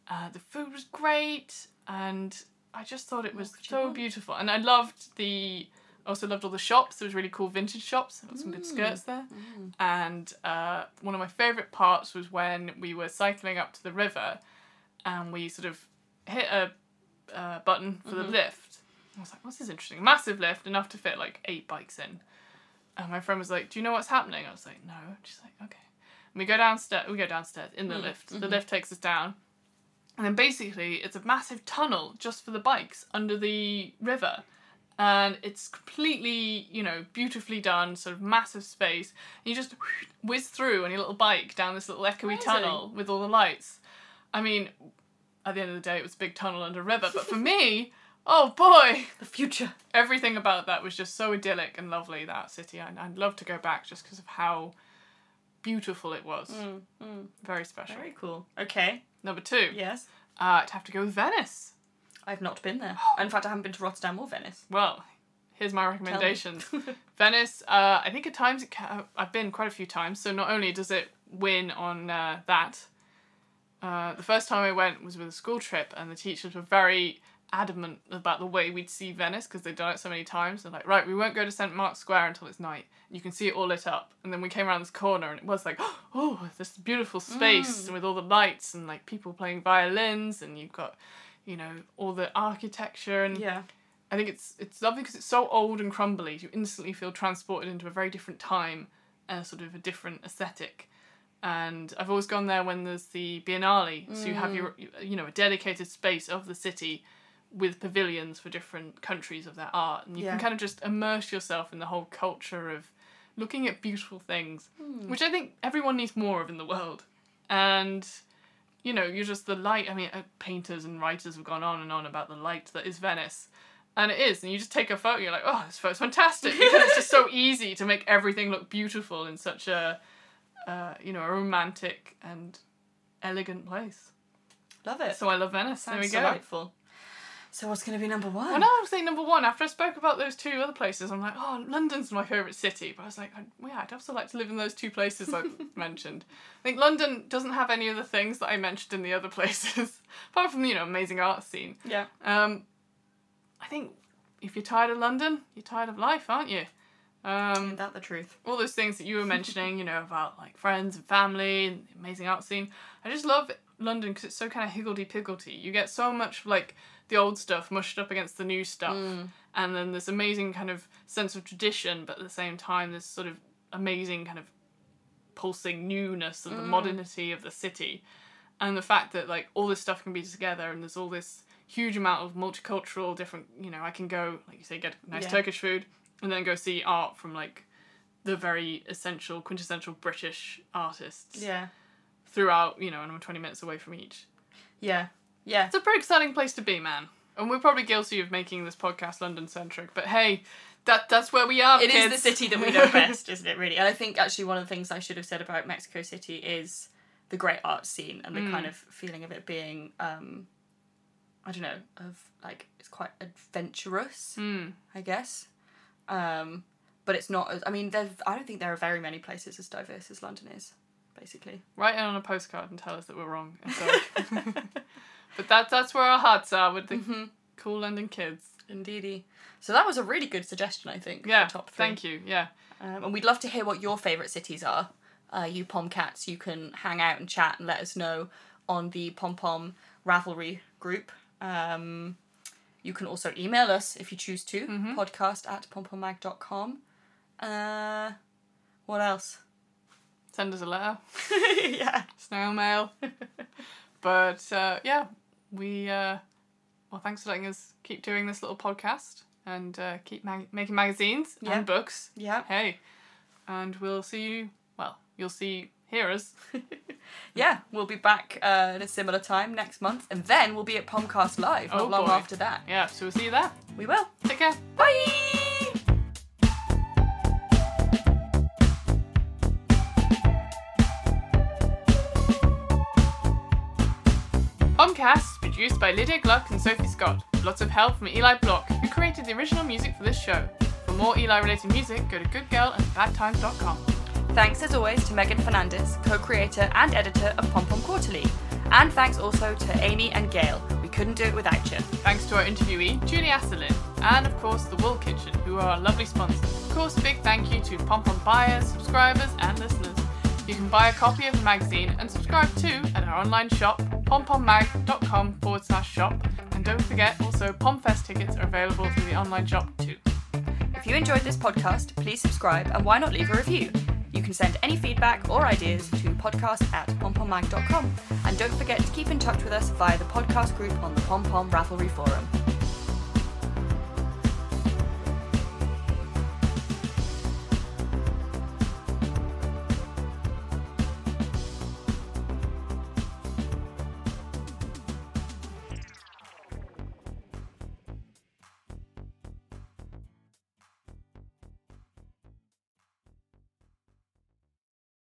Uh, the food was great, and I just thought it was so want? beautiful. And I loved the. Also loved all the shops. There was really cool vintage shops. Some Hmm. good skirts there. And uh, one of my favourite parts was when we were cycling up to the river and we sort of hit a uh, button for the lift. I was like, what's this interesting? Massive lift, enough to fit like eight bikes in. And my friend was like, do you know what's happening? I was like, no. She's like, okay. And we go downstairs. We go downstairs in the lift. The lift takes us down. And then basically, it's a massive tunnel just for the bikes under the river. And it's completely, you know, beautifully done, sort of massive space. And you just whiz through on your little bike down this little echoey Amazing. tunnel with all the lights. I mean, at the end of the day, it was a big tunnel under a river. But for me, oh boy, The future. everything about that was just so idyllic and lovely. That city, I, I'd love to go back just because of how beautiful it was. Mm, mm. Very special. Very cool. Okay. Number two, Yes. uh, I'd have to go with Venice. I've not been there. In fact, I haven't been to Rotterdam or Venice. Well, here's my recommendations. Venice, uh, I think at times it ca- I've been quite a few times. So not only does it win on uh, that, uh, the first time I went was with a school trip, and the teachers were very adamant about the way we'd see Venice because they'd done it so many times. They're like, right, we won't go to St Mark's Square until it's night. You can see it all lit up. And then we came around this corner, and it was like, oh, this beautiful space with all the lights and like people playing violins, and you've got you know, all the architecture and Yeah. I think it's it's lovely because it's so old and crumbly. You instantly feel transported into a very different time and a sort of a different aesthetic. And I've always gone there when there's the Biennale, so you have your you know a dedicated space of the city with pavilions for different countries of their art, and you Yeah. can kind of just immerse yourself in the whole culture of looking at beautiful things, which I think everyone needs more of in the world. And you know, you're just the light. I mean, uh, painters and writers have gone on and on about the light that is Venice. And it is, and you just take a photo, you're like, oh, this photo's fantastic because it's just so easy to make everything look beautiful in such a, uh, you know, a romantic and elegant place. Love it. So I love Venice. Sounds there we go. delightful. So what's going to be number one? Well, now I was saying number one. After I spoke about those two other places, I'm like, oh, London's my favourite city. But I was like, I, yeah, I'd also like to live in those two places I mentioned. I think London doesn't have any of the things that I mentioned in the other places, apart from you know amazing art scene. Yeah. Um, I think if you're tired of London, you're tired of life, aren't you? Um, that the truth? all those things that you were mentioning, you know, about like friends and family and the amazing art scene. I just love London because it's so kind of higgledy piggledy. You get so much like the old stuff mushed up against the new stuff, and then this amazing kind of sense of tradition, but at the same time, this sort of amazing kind of pulsing newness of the modernity of the city, and the fact that like all this stuff can be together, and there's all this huge amount of multicultural different. You know, I can go like you say, get nice Yeah. Turkish food, and then go see art from like the very essential, quintessential British artists Yeah. throughout, you know, and I'm 20 minutes away from each. Yeah. Yeah. It's a pretty exciting place to be, man. And we're probably guilty of making this podcast London centric, but hey, that that's where we are. It is kids. the city that we know best, isn't it? Really, and I think actually one of the things I should have said about Mexico City is the great art scene and the Mm. kind of feeling of it being, um, I don't know, of like it's quite adventurous, Mm. I guess. Um, but it's not. As, I mean, there's. I don't think there are very many places as diverse as London is. Basically, Write it on a postcard and tell us that we're wrong. but that that's where our hearts are with the Mhm. cool London kids. indeedy. So that was a really good suggestion, I think. Yeah, for top three. thank you. Yeah, Um, and we'd love to hear what your favourite cities are. Uh, you pom cats, you can hang out and chat and let us know on the Pom Pom Ravelry group. Um, you can also email us if you choose to, podcast at pompommag.com. Uh, what else? send us a letter, yeah. snail mail. but uh, yeah, we uh, well, thanks for letting us keep doing this little podcast and uh, keep mag- making magazines Yeah. and books. Yeah. Hey, and we'll see you. Well, you'll see, hear us. Yeah, we'll be back uh, at a similar time next month. And then we'll be at Pomcast Live not Oh, long boy. after that. Yeah, so we'll see you there. We will. Take care. Bye! Pomcast is produced by Lydia Gluck and Sophie Scott, lots of help from Eli Block, who created the original music for this show. For more Eli related music, go to goodgirlandbadtimes.com. Thanks as always to Megan Fernandez, co creator and editor of Pom Pom Quarterly. And thanks also to Amy and Gail. We couldn't do it without you. Thanks to our interviewee, Julie Asselin, and of course the Wool Kitchen, who are our lovely sponsors. Of course, big thank you to Pom Pom buyers, subscribers, and listeners. You can buy a copy of the magazine and subscribe too at our online shop, pompommag.com forward slash shop. And don't forget, also, PomFest tickets are available through the online shop too. If you enjoyed this podcast, please subscribe and why not leave a review? You can send any feedback or ideas to podcast at pompommag.com. And don't forget to keep in touch with us via the podcast group on the Pom Pom Ravelry Forum.